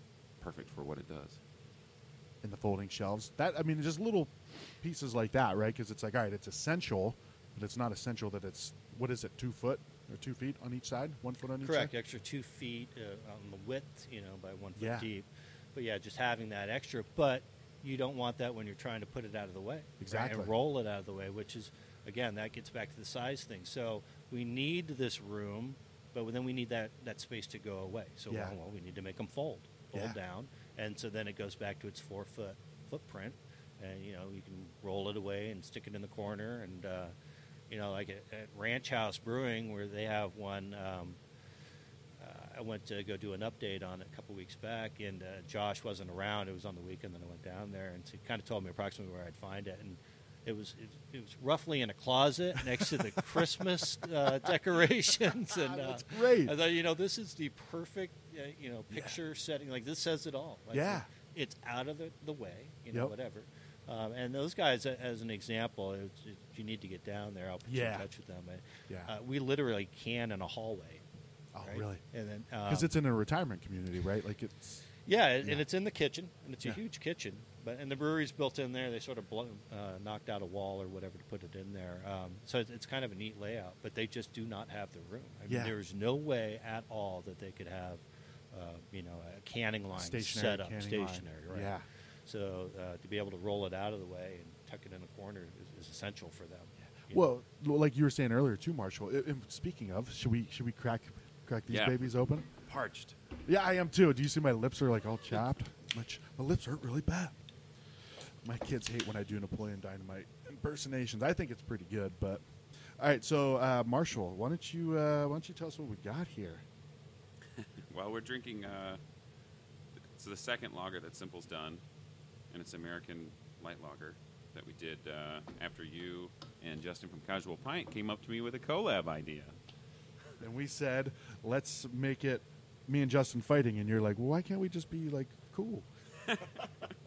perfect for what it does. in the folding shelves. That I mean, just little pieces like that, right? Because it's like, all right, it's essential, but it's not essential that it's what is it, two foot or two feet on each side, one foot on each Correct. side. Extra two feet uh, on the width, you know, by one foot Yeah. deep. But yeah, just having that extra. But you don't want that when you're trying to put it out of the way. right? Exactly. And roll it out of the way, which is, again, that gets back to the size thing. So we need this room, but then we need that, that space to go away. So, Yeah. well, well, we need to make them fold, fold Yeah. down. And so then it goes back to its four foot footprint. And, you know, you can roll it away and stick it in the corner. And, uh, you know, like at, at Ranch House Brewing, where they have one. Um, uh, I went to go do an update on it a couple weeks back, and uh, Josh wasn't around. It was on the weekend, then I went down there, and he kind of told me approximately where I'd find it, and it was it, it was roughly in a closet next to the Christmas uh, decorations, and uh, That's great. I thought, you know, this is the perfect, uh, you know, picture setting. Like this says it all. Like, Yeah. it's out of the, the way, you know, Yep. whatever. Um, and those guys, as an example, it's, it, you need to get down there. I'll put you in touch with them. I- Yeah. Uh, we literally can in a hallway. Oh, right? really? And then Because um, it's in a retirement community, right? Like it's yeah, and Yeah. and it's in the kitchen, and it's a Yeah. huge kitchen. But and the brewery's built in there. They sort of blow, uh, knocked out a wall or whatever to put it in there. Um, so it's, it's kind of a neat layout. But they just do not have the room. I mean, Yeah. there's no way at all that they could have, uh, you know, a canning line stationary set up canning line. stationary. Right. Yeah. So uh, to be able to roll it out of the way and tuck it in a corner is, is essential for them. you know. Well, l- like you were saying earlier too, Marshall. i- i- speaking of, should we should we crack crack these Yeah. babies open? Parched. Yeah, I am too. Do you see my lips are like all chapped? My, ch- my lips hurt really bad. My kids hate when I do Napoleon Dynamite impersonations. I think it's pretty good, but all right. So uh, Marshall, why don't you uh, why don't you tell us what we got here? Well, we're drinking. Uh, it's the second lager that Simple's done, and it's American light lager that we did uh, after you and Justin from Casual Pint came up to me with a collab idea. And we said, let's make it me and Justin fighting, and you're like, well, why can't we just be like cool?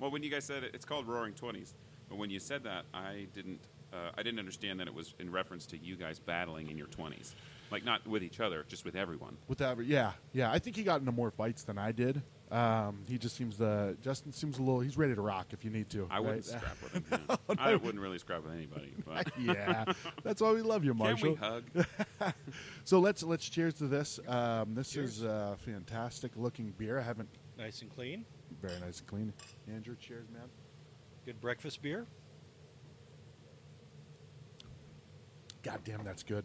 Well, when you guys said it, it's called Roaring Twenties. But when you said that, I didn't. Uh, I didn't understand that it was in reference to you guys battling in your twenties, like not with each other, just with everyone. With that, yeah, yeah. I think he got into more fights than I did. Um, he just seems the Justin seems a little. He's ready to rock if you need to. I wouldn't scrap with him. yeah. I wouldn't really scrap with anybody. But yeah, that's why we love you, Marshall. can Marshall. we hug? So let's let's cheers to this. Um, this is a fantastic looking beer. I haven't nice and clean. Very nice and clean. Andrew, cheers, man. Good breakfast beer. God damn, that's good.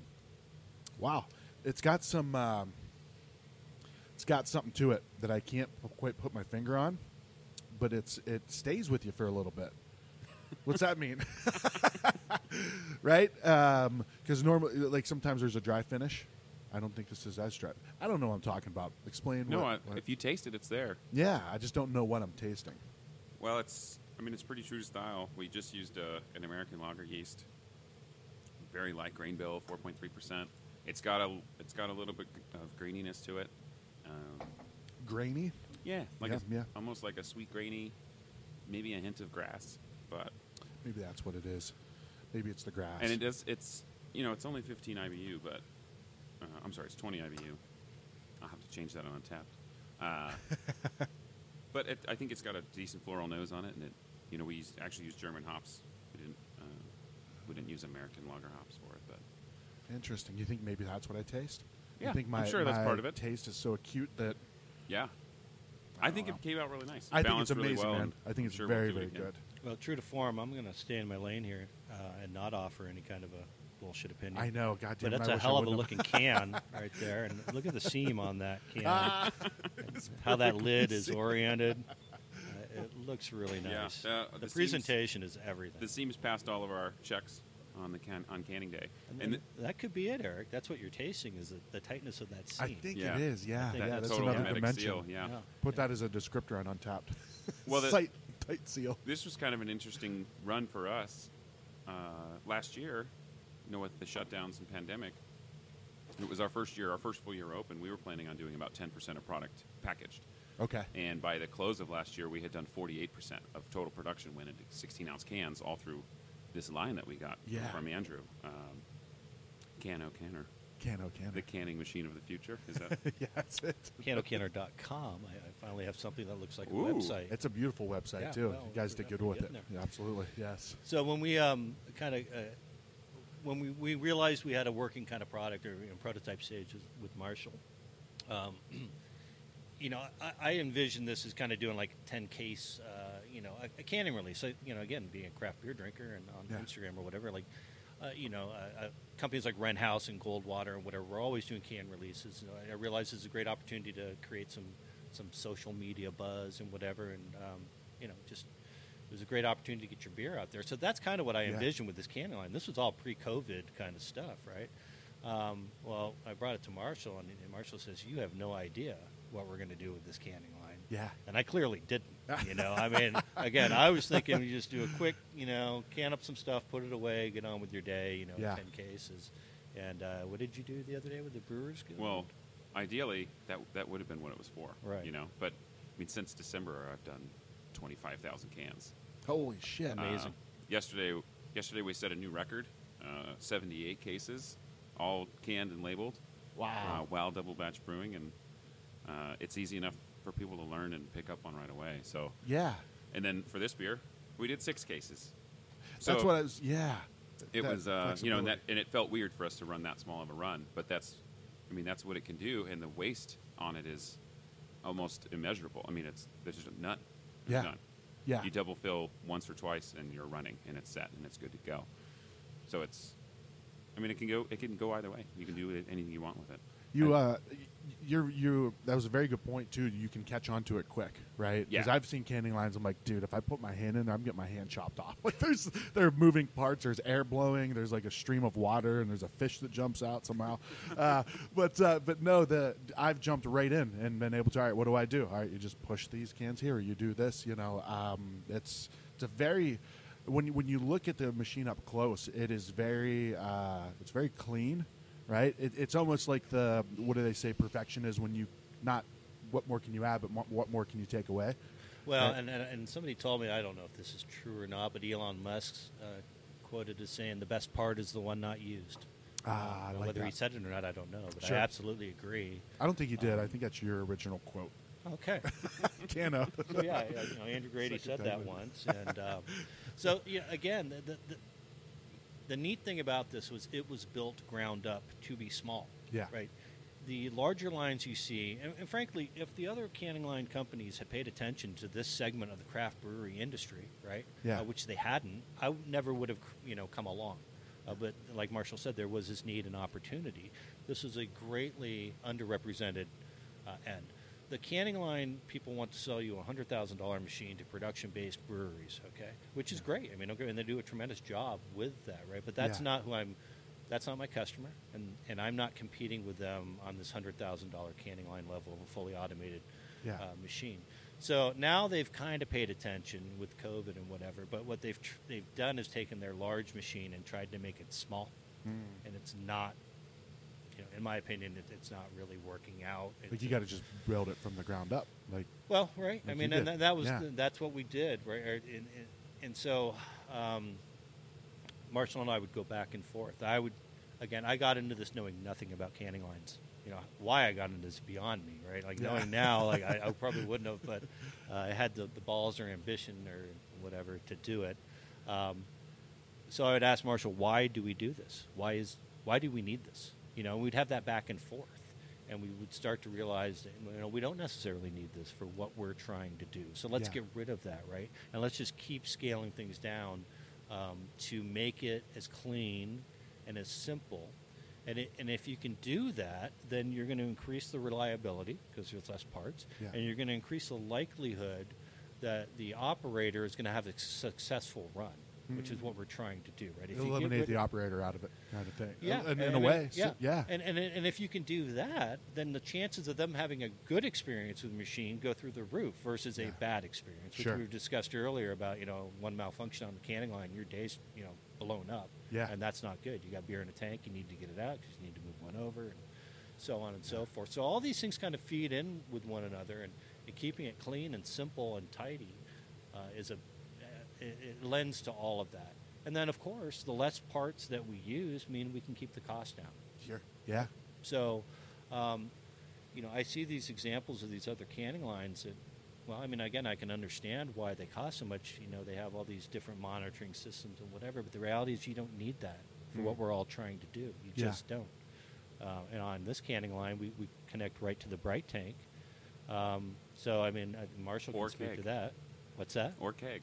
Wow, it's got some. Um, it's got something to it that I can't p- quite put my finger on, but it's it stays with you for a little bit. What's that mean? right? Because normally, like sometimes there's a dry finish. I don't think this is as dry. I don't know what I'm talking about. Explain. No, what, I, what- if you taste it, it's there. yeah, I just don't know what I'm tasting. Well, it's. I mean, it's pretty true to style. We just used uh, an American lager yeast, very light grain bill, four point three percent. It's got a. It's got a little bit of graininess to it. Um, Grainy. yeah, like Yeah, a, yeah. almost like a sweet grainy, maybe a hint of grass, but Maybe that's what it is. Maybe it's the grass. and it does. It's you know, it's only fifteen IBU, but I'm sorry, it's twenty IBU. I'll have to change that on tap. Uh, but it, I think it's got a decent floral nose on it, and it, you know, we used, actually used German hops. We didn't, uh, we didn't use American lager hops for it, but Interesting. You think maybe that's what I taste? Yeah, you think I'm my, sure that's my part of it. Taste is so acute that yeah, I think it came out really nice. I think Balanced it's really amazing, well, man. I think it's sure we'll very, very good. Well, true to form, I'm going to stay in my lane here uh, and not offer any kind of a bullshit opinion. I know. God damn But it, that's I a wish hell of a looking can right there, and look at the seam on that can. and how that lid is oriented. Uh, it looks really Yeah, nice. uh, the, the seams- presentation is everything. The seams passed all of our checks on the can on canning day, and and then that could be it, Eric. That's what you're tasting is the, the tightness of that seam. I think Yeah. it is. Yeah, think yeah. that's That's another dimension. seal. Yeah. Yeah. Put that as a descriptor on Untappd. Well, the- tight, tight seal. this was kind of an interesting run for us uh, last year. You know, with the shutdowns and pandemic, it was our first year, our first full year open. We were planning on doing about 10% of product packaged, Okay. and by the close of last year, we had done 48% of total production went into 16 ounce cans, all through this line that we got Yeah. from Andrew. Um, Cano Canner, Cano, Cano. the canning machine of the future. Is that? yeah, that's it. CanoCanner.com. I, I finally have something that looks like a Ooh. website. It's a beautiful website Yeah, too. well, you guys did good with it. there. Yeah, absolutely. Yes. So when we um, kind of uh, when we, we realized we had a working kind of product or in prototype stage with- with Marshall, um, you know, I, I envisioned this as kind of doing like ten case, uh, you know, a, a canning release. So, you know, again, being a craft beer drinker and on Yeah. Instagram or whatever, like. Uh, you know, uh, uh, companies like Wren House and Goldwater and whatever, we're always doing can releases. You know, I realize it's a great opportunity to create some some social media buzz and whatever, and um, you know, just it was a great opportunity to get your beer out there. So that's kind of what I Yeah. envisioned with this canning line. This was all pre-COVID kind of stuff, right? Um, well, I brought it to Marshall, and, and Marshall says, "You have no idea what we're going to do with this canning line." Yeah. And I clearly didn't. You know, I mean, again, I was thinking you just do a quick, you know, can up some stuff, put it away, get on with your day. You know, Yeah. ten cases. And uh, what did you do the other day with the Brewers Guild? Well, ideally, that that would have been what it was for. Right. You know, but I mean, since December, I've done twenty five thousand cans. Holy shit. Amazing. Uh, yesterday, yesterday we set a new record: uh, seventy eight cases, all canned and labeled. Wow. Uh, while double batch brewing, and uh, it's easy enough for people to learn and pick up on right away. So, Yeah. and then for this beer, we did six cases. That's what I was. Yeah. it was, uh, you know, and, that, and it felt weird for us to run that small of a run, but that's, I mean, that's what it can do, and the waste on it is almost immeasurable. I mean, it's there's just none. Yeah. none. Yeah. You double fill once or twice, and you're running, and it's set, and it's good to go. So it's, I mean, it can go, it can go either way. You can do anything you want with it. You, I- uh, you're, you. That was a very good point too. You can catch on to it quick, right? Because Yeah. I've seen canning lines. I'm like, dude, if I put my hand in there, I'm getting my hand chopped off. Like, there's, there are moving parts. There's air blowing. There's like a stream of water, and there's a fish that jumps out somehow. uh, but, uh, but no, the I've jumped right in and been able to. All right, what do I do? All right, you just push these cans here. Or you do this. You know, um, it's, it's a very. When you, when you look at the machine up close, it is very, uh, it's very clean right? It, it's almost like the what do they say? Perfection is when you not what more can you add, but mo- what more can you take away? Well, Right. and, and and somebody told me I don't know if this is true or not, but Elon Musk uh, quoted as saying the best part is the one not used. Ah, I like Whether he said it or not, I don't know, but Sure. I absolutely agree. I don't think you did. Um, I think that's your original quote. Okay. Cano. so yeah, you know, Andrew Grady Second said that once, and um, so yeah, again, the, the, the neat thing about this was it was built ground up to be small. Yeah. Right. The larger lines you see, and, and frankly, if the other canning line companies had paid attention to this segment of the craft brewery industry, right, Yeah. uh, which they hadn't, I never would have, you know, come along. Uh, but like Marshall said, there was this need and opportunity. This is a greatly underrepresented uh, end. The canning line people want to sell you a hundred thousand dollar machine to production based breweries, okay, which is great. I mean, okay, and they do a tremendous job with that, right? But that's Yeah. not who I'm. That's not my customer, and, and I'm not competing with them on this hundred thousand dollar canning line level of a fully automated Yeah. uh, machine. So now they've kind of paid attention with COVID and whatever. But what they've tr- they've done is taken their large machine and tried to make it small, and it's not. In my opinion, it, it's not really working out. Like It's- you got to just build it from the ground up. Like well, right. I mean, and that, that was Yeah. the, that's what we did, right? And, and, and so, um, Marshall and I would go back and forth. I would, again, I got into this knowing nothing about canning lines. You know, why I got into this beyond me, right? Like Yeah. knowing now, like I, I probably wouldn't have, but uh, I had the, the balls or ambition or whatever to do it. Um, so I would ask Marshall, why do we do this? Why is why do we need this? You know, we'd have that back and forth, and we would start to realize that you know we don't necessarily need this for what we're trying to do. So let's Yeah. get rid of that, right? And let's just keep scaling things down um, to make it as clean and as simple. And, it, and if you can do that, then you're going to increase the reliability because there's less parts, Yeah. and you're going to increase the likelihood that the operator is going to have a successful run, which is what we're trying to do, right? If you eliminate the operator out of it, kind of thing. yeah, in, in and- a way. it- so- yeah, yeah. And, and and if you can do that, then the chances of them having a good experience with the machine go through the roof versus a bad experience, which Sure. we've discussed earlier about you know one malfunction on the canning line, your day's you know blown up, Yeah. and that's not good. You got beer in a tank, you need to get it out because you need to move one over, and so on and so forth. So all these things kind of feed in with one another, and, and keeping it clean and simple and tidy uh, is a it, it lends to all of that. And then, of course, the less parts that we use mean we can keep the cost down. Sure. Yeah. So, um, you know, I see these examples of these other canning lines that, well, I mean, again, I can understand why they cost so much. You know, they have all these different monitoring systems and whatever, but the reality is you don't need that for what we're all trying to do. You Yeah. just don't. Uh, and on this canning line, we, we connect right to the bright tank. Um, so, I mean, uh, Marshall Or can speak keg. to that. What's that? Or keg.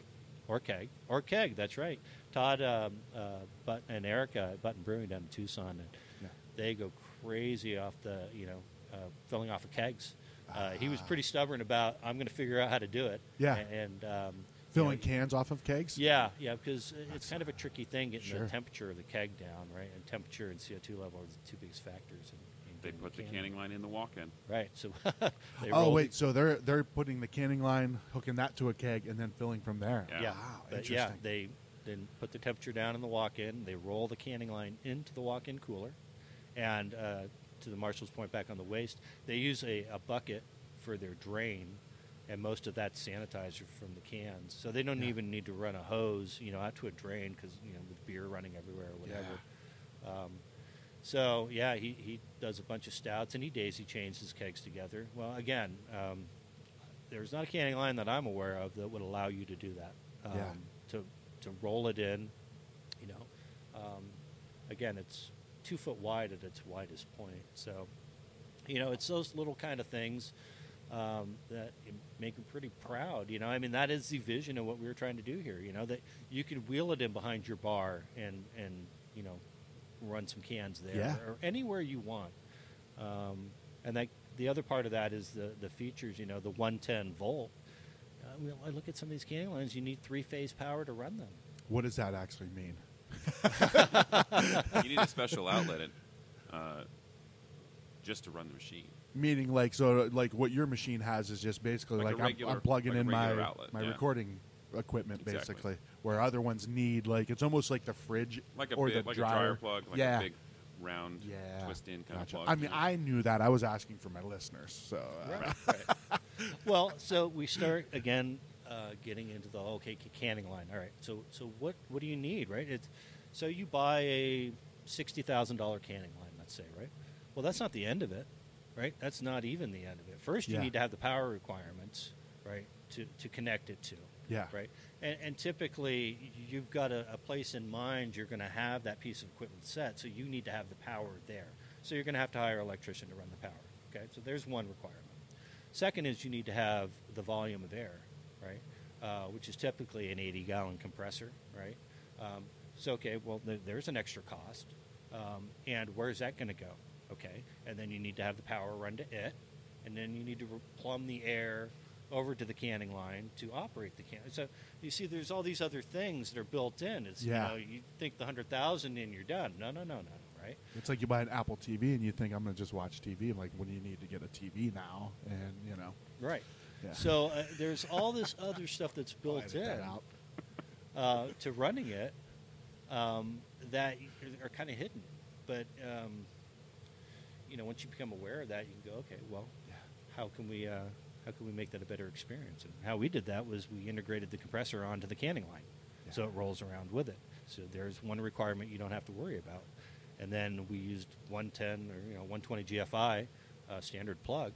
Or keg. Or keg, that's right. Todd um, uh, Butt and Erica at Button Brewing down in Tucson, and Yeah. they go crazy off the, you know, uh, filling off of kegs. Uh, he was Ah. pretty stubborn about, I'm going to figure out how to do it. Yeah. A- And, um, Filling you know, cans off of kegs. Yeah, yeah, because it's kind of a tricky thing getting Sure. the temperature of the keg down, right? And temperature and CO2 level are the two biggest factors. In, in They put the can- canning line in the walk-in. Right. So they Oh roll wait, so they're they're putting the canning line, hooking that to a keg, and then filling from there. Yeah. Yeah, Wow, but yeah, they then put the temperature down in the walk-in. They roll the canning line into the walk-in cooler, and uh, to the Marshall's point back on the waste, they use a, a bucket for their drain, and most of that sanitizer from the cans. So they don't Yeah. even need to run a hose, you know, out to a drain because you know with beer running everywhere or whatever. Um, So yeah, he, he does a bunch of stouts and he daisy chains his kegs together. Well, again, um, there's not a canning line that I'm aware of that would allow you to do that. Um, Yeah. To to roll it in, you know. Um, again, it's two foot wide at its widest point. So, you know, it's those little kind of things um, that make me pretty proud. You know, I mean, that is the vision of what we were trying to do here. You know, that you could wheel it in behind your bar and and you know run some cans there Yeah. or anywhere you want. Um, and that the other part of that is the the features. You know, the 110 volt. Uh, well, I look at some of these canning lines. You need three phase power to run them. What does that actually mean? you need a special outlet uh, just to run the machine. Meaning, like, so, like, what your machine has is just basically Like a like, I'm- I'm, plugging like in my outlet, my yeah. recording equipment, Exactly. basically. Where other ones need like it's almost like the fridge Like a or bit, the like dryer. a dryer plug, like yeah. a big round yeah. twist in kind Gotcha. of plug. I mean, I knew that. I was asking for my listeners. So, uh, right. well, so we start again uh, getting into the okay canning line. All right. So so what what do you need, right? It's so you buy a sixty thousand dollar canning line, let's say, right? Well, that's not the end of it, right? That's not even the end of it. First, you Yeah. need to have the power requirements, right, to to connect it to. Yeah. Right. And, and typically, you've got a, a place in mind you're going to have that piece of equipment set, so you need to have the power there. So you're going to have to hire an electrician to run the power. Okay. So there's one requirement. Second is you need to have the volume of air, right? Uh, which is typically an 80 gallon compressor, right? Um, so, okay, well, th- there's an extra cost. Um, and where's that going to go? Okay. And then you need to have the power run to it. And then you need to re- plumb the air over to the canning line to operate the can. So you see, there's all these other things that are built in. It's, Yeah. you know, you think the 100,000 and you're done. No, no, no, no, right? it's like you buy an Apple TV and you think I'm going to just watch TV. I'm like, what do you need to get a TV now? And you know, Right. Yeah. So uh, there's all this other stuff that's built in uh, to running it um, that are kind of hidden. But um, you know, once you become aware of that, you can go, okay, well, Yeah. how can we uh, how can we make that a better experience? And how we did that was we integrated the compressor onto the canning line, so it rolls around with it. So there's one requirement you don't have to worry about. And then we used 110 or you know 120 GFI uh, standard plug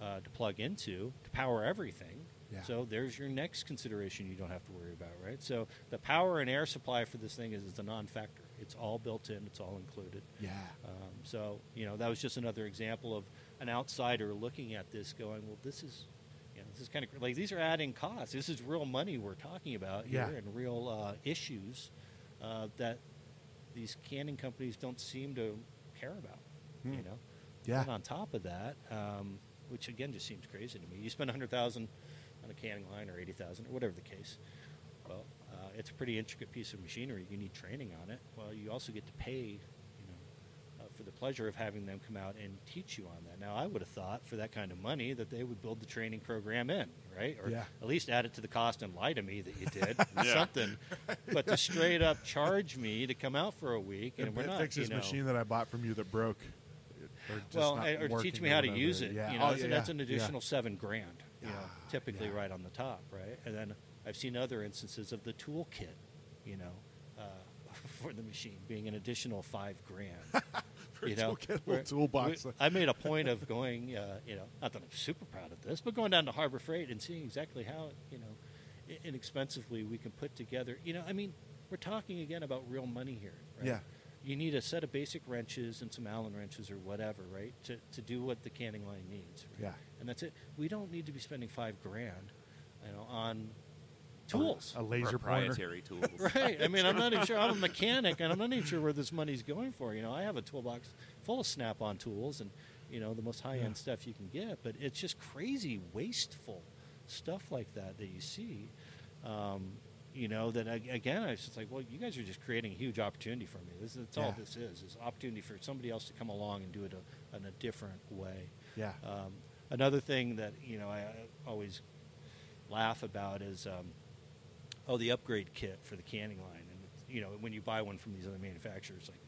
uh, to plug into to power everything. Yeah. So there's your next consideration you don't have to worry about, right? So the power and air supply for this thing is, is a non-factor. It's all built in. It's all included. Yeah. Um, so you know that was just another example of an outsider looking at this, going, "Well, this is, you know, this is kind of like these are adding costs. This is real money we're talking about here, Yeah. and real uh, issues uh, that these canning companies don't seem to care about. Hmm. You know, Yeah. And on top of that, um, which again just seems crazy to me, you spend a hundred thousand on a canning line or eighty thousand or whatever the case. Well, uh, it's a pretty intricate piece of machinery. You need training on it. Well, you also get to pay, you know, uh, for the pleasure of having them come out and teach you on that. Now, I would have thought for that kind of money that they would build the training program in, right? Or Yeah. at least add it to the cost and lie to me that you did Yeah. something. But to straight up charge me to come out for a week and, And we're it not, fix you this know, machine that I bought from you that broke. Or just well, or to teach me how to whatever. use it. Yeah. You know, Oh, so that's an additional seven grand. You know, typically yeah. right on the top, right? And then I've seen other instances of the toolkit, you know, uh, for the machine being an additional five grand. You know, toolbox. we- I made a point of going, uh, you know, not that I'm super proud of this, but going down to Harbor Freight and seeing exactly how, you know, inexpensively we can put together. You know, I mean, we're talking again about real money here. Right? Yeah. You need a set of basic wrenches and some Allen wrenches or whatever, right, to, to do what the canning line needs. Right? Yeah. And that's it. We don't need to be spending five grand, you know, on tools. A laser pointer. proprietary tools. Right. I mean, I'm not even sure. I'm a mechanic, and I'm not even sure where this money's going for. You know, I have a toolbox full of Snap-on tools, and you know, the most high-end Yeah. stuff you can get. But it's just crazy, wasteful stuff like that that you see. Um, you know, that again, I was just like, well, you guys are just creating a huge opportunity for me. This, that's all this is: is opportunity for somebody else to come along and do it a, in a different way. Yeah. Um, another thing that you know I, I always laugh about is um, oh the upgrade kit for the canning line, and you know when you buy one from these other manufacturers, like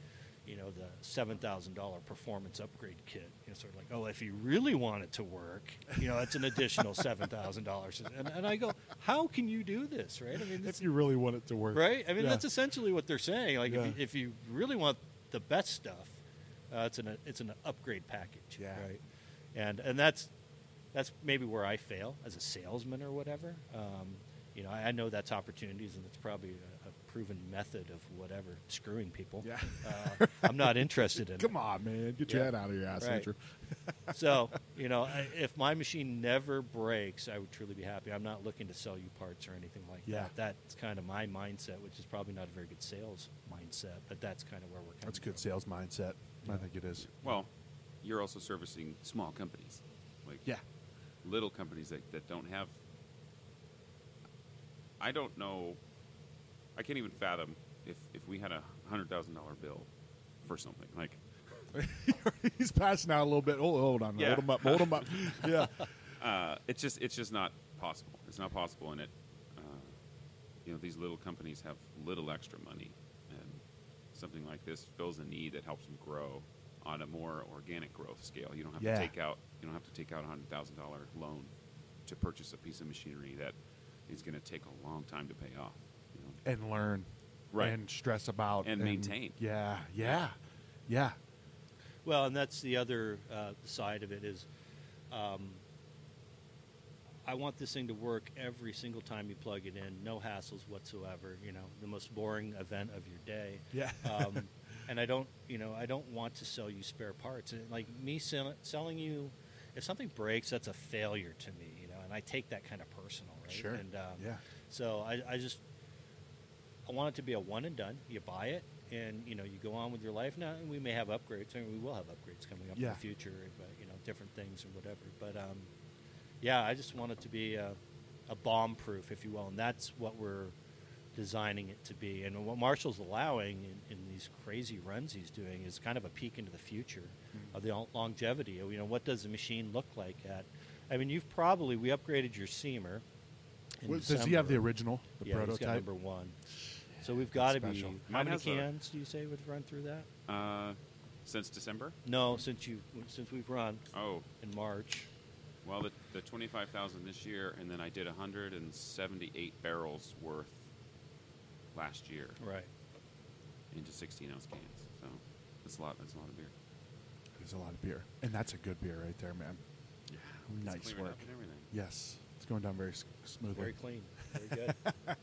you know the seven thousand dollar performance upgrade kit, you know sort of like oh if you really want it to work, you know that's an additional seven thousand dollars, and, and I go how can you do this, right? I mean, If you really want it to work. right? I mean, Yeah. that's essentially what they're saying. Like, Yeah. if, you, if you really want the best stuff, Uh, it's an it's an upgrade package, Yeah. right? And and that's that's maybe where I fail as a salesman or whatever. Um, you know, I, I know that's opportunities, and it's probably a, a proven method of whatever screwing people. Yeah. uh, I'm not interested in. Come it. on, man, get your head out of your ass, Right. Andrew. So, you know, I, if my machine never breaks, I would truly be happy. I'm not looking to sell you parts or anything like Yeah. that. That's kind of my mindset, which is probably not a very good sales mindset, but that's kind of where we're coming That's a good from. sales mindset. I think it is. Well, you're also servicing small companies, like Yeah. little companies that, that don't have. I don't know. I can't even fathom if if we had a hundred thousand dollar bill for something like. He's passing out a little bit. Hold, hold on. Yeah. Hold him up. Hold him up. yeah. Uh, it's just it's just not possible. It's not possible, and it. Uh, you know, these little companies have little extra money, and something like this fills a need that helps them grow on a more organic growth scale. You don't have Yeah. to take out you don't have to take out a hundred thousand dollar loan to purchase a piece of machinery that is going to take a long time to pay off. You know? And learn. Right. And stress about. And maintain. Yeah. Yeah. Yeah. Well, and that's the other uh, side of it is, um, I want this thing to work every single time you plug it in, no hassles whatsoever. You know, the most boring event of your day. Yeah. um, and I don't, you know, I don't want to sell you spare parts. And like me sell, selling you, if something breaks, that's a failure to me. You know, and I take that kind of personal, right? Sure. And um, Yeah. So I, I just I want it to be a one and done. You buy it, and you know you go on with your life. Now we may have upgrades, and we will have upgrades coming up in the future. But you know different things or whatever. But um, yeah, I just want it to be a, a bomb proof, if you will, and that's what we're designing it to be. And what Marshall's allowing in, in these crazy runs he's doing is kind of a peek into the future Mm-hmm. of the lo- longevity. You know, what does the machine look like at? I mean, you've probably we upgraded your seamer. In What- does he have the original, the yeah, he's got prototype? number one. So we've got to be. special. How Mine many has a- cans do you say we've run through that? Uh, since December. No, since you since we've run Oh, in March. well, the, the twenty five thousand this year, and then I did hundred and seventy eight barrels worth last year Right. into sixteen ounce cans. So that's a lot. That's a lot of beer. There's a lot of beer, and that's a good beer right there, man. Yeah, Nice clearing up work. and everything. Yes, it's going down very smoothly. Very clean. Very good.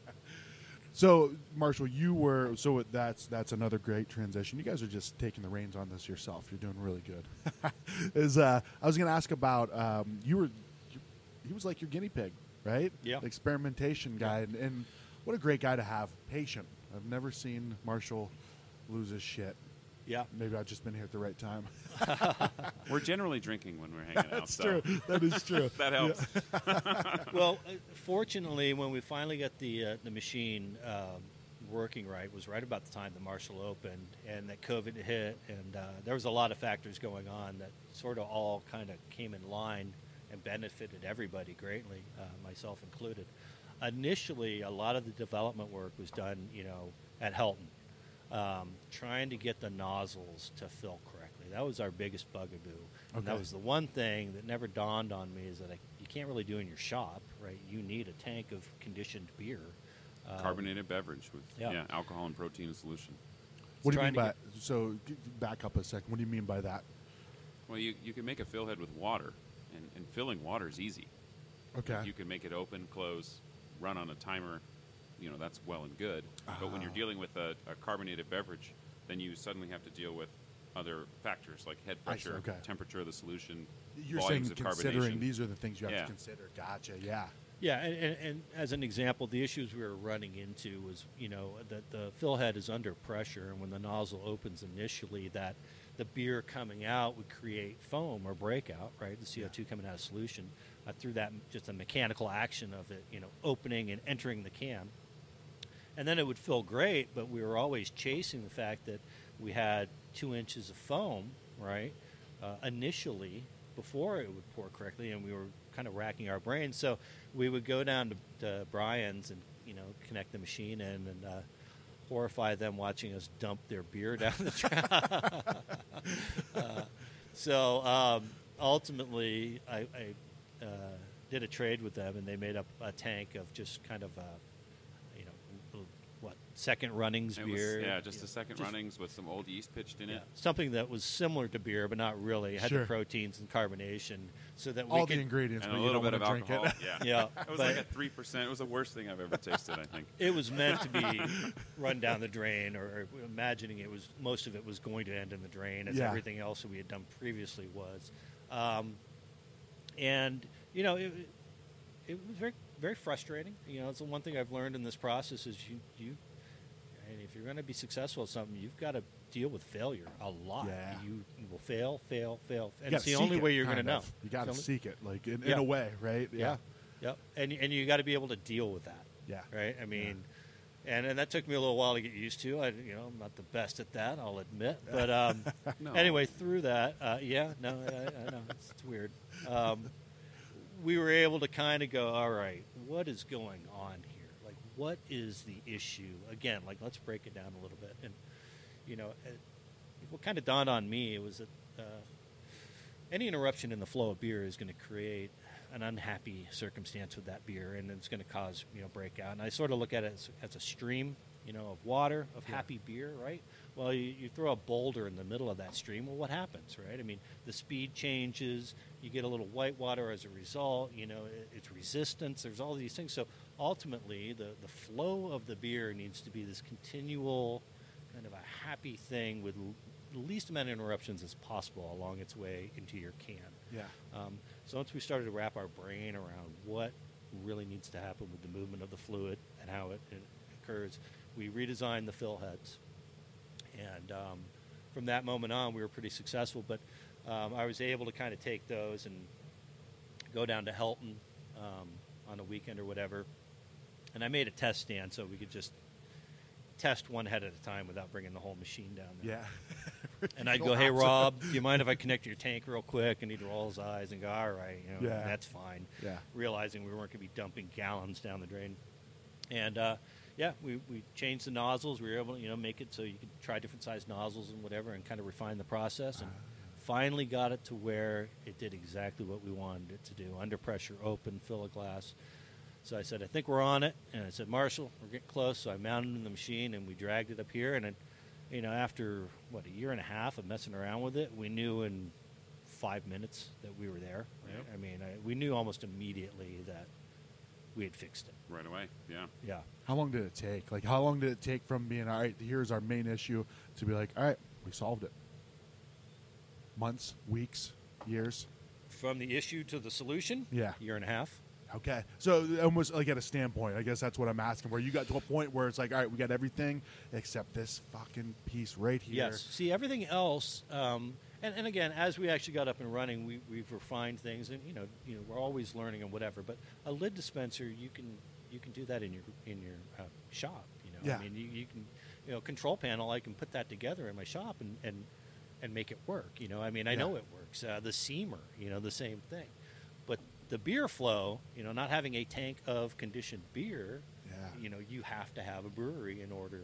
So, Marshall, you were so that's that's another great transition. You guys are just taking the reins on this yourself. You're doing really good. Is uh, I was going to ask about um, you were you, he was like your guinea pig, right? Yeah. experimentation guy, and, and what a great guy to have. Patient. I've never seen Marshall lose his shit. Yeah. Maybe I've just been here at the right time. We're generally drinking when we're hanging out. That's so true. That is true. That helps. well, uh, fortunately, when we finally got the uh, the machine um, working right, was right about the time the Marshall opened, and that COVID hit, and uh, there was a lot of factors going on that sort of all kind of came in line and benefited everybody greatly, uh, myself included. Initially, a lot of the development work was done, you know, at Helton, um, trying to get the nozzles to fill correctly. That was our biggest bugaboo. And that was the one thing that never dawned on me is that I, you can't really do in your shop, right? You need a tank of conditioned beer. Um, Carbonated beverage with yeah. yeah. alcohol and protein in solution. What do you mean by by so? Back up a second. What do you mean by that? Well, you, you can make a fill head with water, and, and filling water is easy. Okay. You can make it open, close, run on a timer. You know that's well and good. But when you're Ah. dealing with a, a carbonated beverage, then you suddenly have to deal with other factors like head I see, pressure, okay. temperature of the solution, You're volumes saying of considering carbonation. these are the things you have Yeah. to consider. Gotcha. Yeah. Yeah, and, and, and as an example, the issues we were running into was, you know, that the fill head is under pressure, and when the nozzle opens initially, that the beer coming out would create foam or breakout, right? The CO2 coming out of solution uh, through that just a mechanical action of it, you know, opening and entering the can. And then it would feel great, but we were always chasing the fact that we had two inches of foam, right? Uh, initially, before it would pour correctly, and we were kind of racking our brains. So we would go down to, to Brian's and you know connect the machine in and uh, horrify them watching us dump their beer down the track. uh, so um, ultimately, I, I uh, did a trade with them, and they made up a tank of just kind of uh, you know l- what second runnings It was- beer. yeah, just the second just- runnings with some old yeast pitched in Yeah, it. something that was similar to beer, but not really. It had Sure. the proteins and carbonation, so that we All could. the ingredients, And but a you little don't bit of want to drink alcohol. it. Yeah. Yeah, It was but- like a 3%. It was the worst thing I've ever tasted, I think. it was meant to be run down the drain, or, or imagining it was most of it was going to end in the drain, as Yeah. everything else that we had done previously was. Um, and you know, it, it was very very frustrating. You know, it's the one thing I've learned in this process is you you, and if you're going to be successful at something, you've got to deal with failure a lot. Yeah. You will fail, fail, fail, and it's the only it, way you're going to know. You got to It's the only- seek it, like in, Yeah. in a way, right? Yeah. Yep. And and you got to be able to deal with that. Yeah. Right. I mean, and and that took me a little while to get used to. I you know I'm not the best at that. I'll admit. But um, No. anyway, through that, uh, yeah, no, I, I know it's, it's weird. Um, we were able to kind of go, all right, what is going on what is the issue? Again, like let's break it down a little bit. And you know, it, what kind of dawned on me was that uh, any interruption in the flow of beer is going to create an unhappy circumstance with that beer, and it's going to cause you know breakout. And I sort of look at it as, as a stream, you know, of water of happy beer, right? Well, you, you throw a boulder in the middle of that stream. Well, what happens, right? I mean, the speed changes. You get a little white water as a result. You know, it, it's resistance. There's all these things. So ultimately, the the flow of the beer needs to be this continual kind of a happy thing with l- the least amount of interruptions as possible along its way into your can. Yeah. Um, so once we started to wrap our brain around what really needs to happen with the movement of the fluid and how it, it occurs, we redesigned the fill heads. And um, from that moment on, we were pretty successful. But um, I was able to kind of take those and go down to Helton um, on a weekend or whatever. And I made a test stand so we could just test one head at a time without bringing the whole machine down there. Yeah. And I'd go, "Hey Rob, do you mind if I connect your tank real quick?" And he'd roll his eyes and go, "All right, you know, Yeah. that's fine." Yeah. Realizing we weren't going to be dumping gallons down the drain, and uh, yeah, we, we changed the nozzles. We were able to you know make it so you could try different size nozzles and whatever, and kind of refine the process. And finally got it to where it did exactly what we wanted it to do: under pressure, open, fill a glass. So I said, I think we're on it. And I said, Marshall, we're getting close. So I mounted in the machine and we dragged it up here. And, it, you know, after, what, a year and a half of messing around with it, we knew in five minutes that we were there. Right? Yep. I mean, I, we knew almost immediately that we had fixed it. Right away. Yeah. Yeah. How long did it take? Like, how long did it take from being all right? Here's our main issue to be like, all right, we solved it. Months, weeks, years. From the issue to the solution, Yeah. year and a half. Okay, so almost like at a standpoint, I guess that's what I'm asking. Where you got to a point where it's like, all right, we got everything except this fucking piece right here. Yes. See, everything else, um, and, and again, as we actually got up and running, we, we've refined things, and you know, you know, we're always learning and whatever. But a lid dispenser, you can you can do that in your in your uh, shop. You know, Yeah. I mean, you, you can, you know, control panel. I can put that together in my shop and and and make it work. You know, I mean, I Yeah. know it works. Uh, the seamer, you know, the same thing. The beer flow, you know, not having a tank of conditioned beer, Yeah. you know, you have to have a brewery in order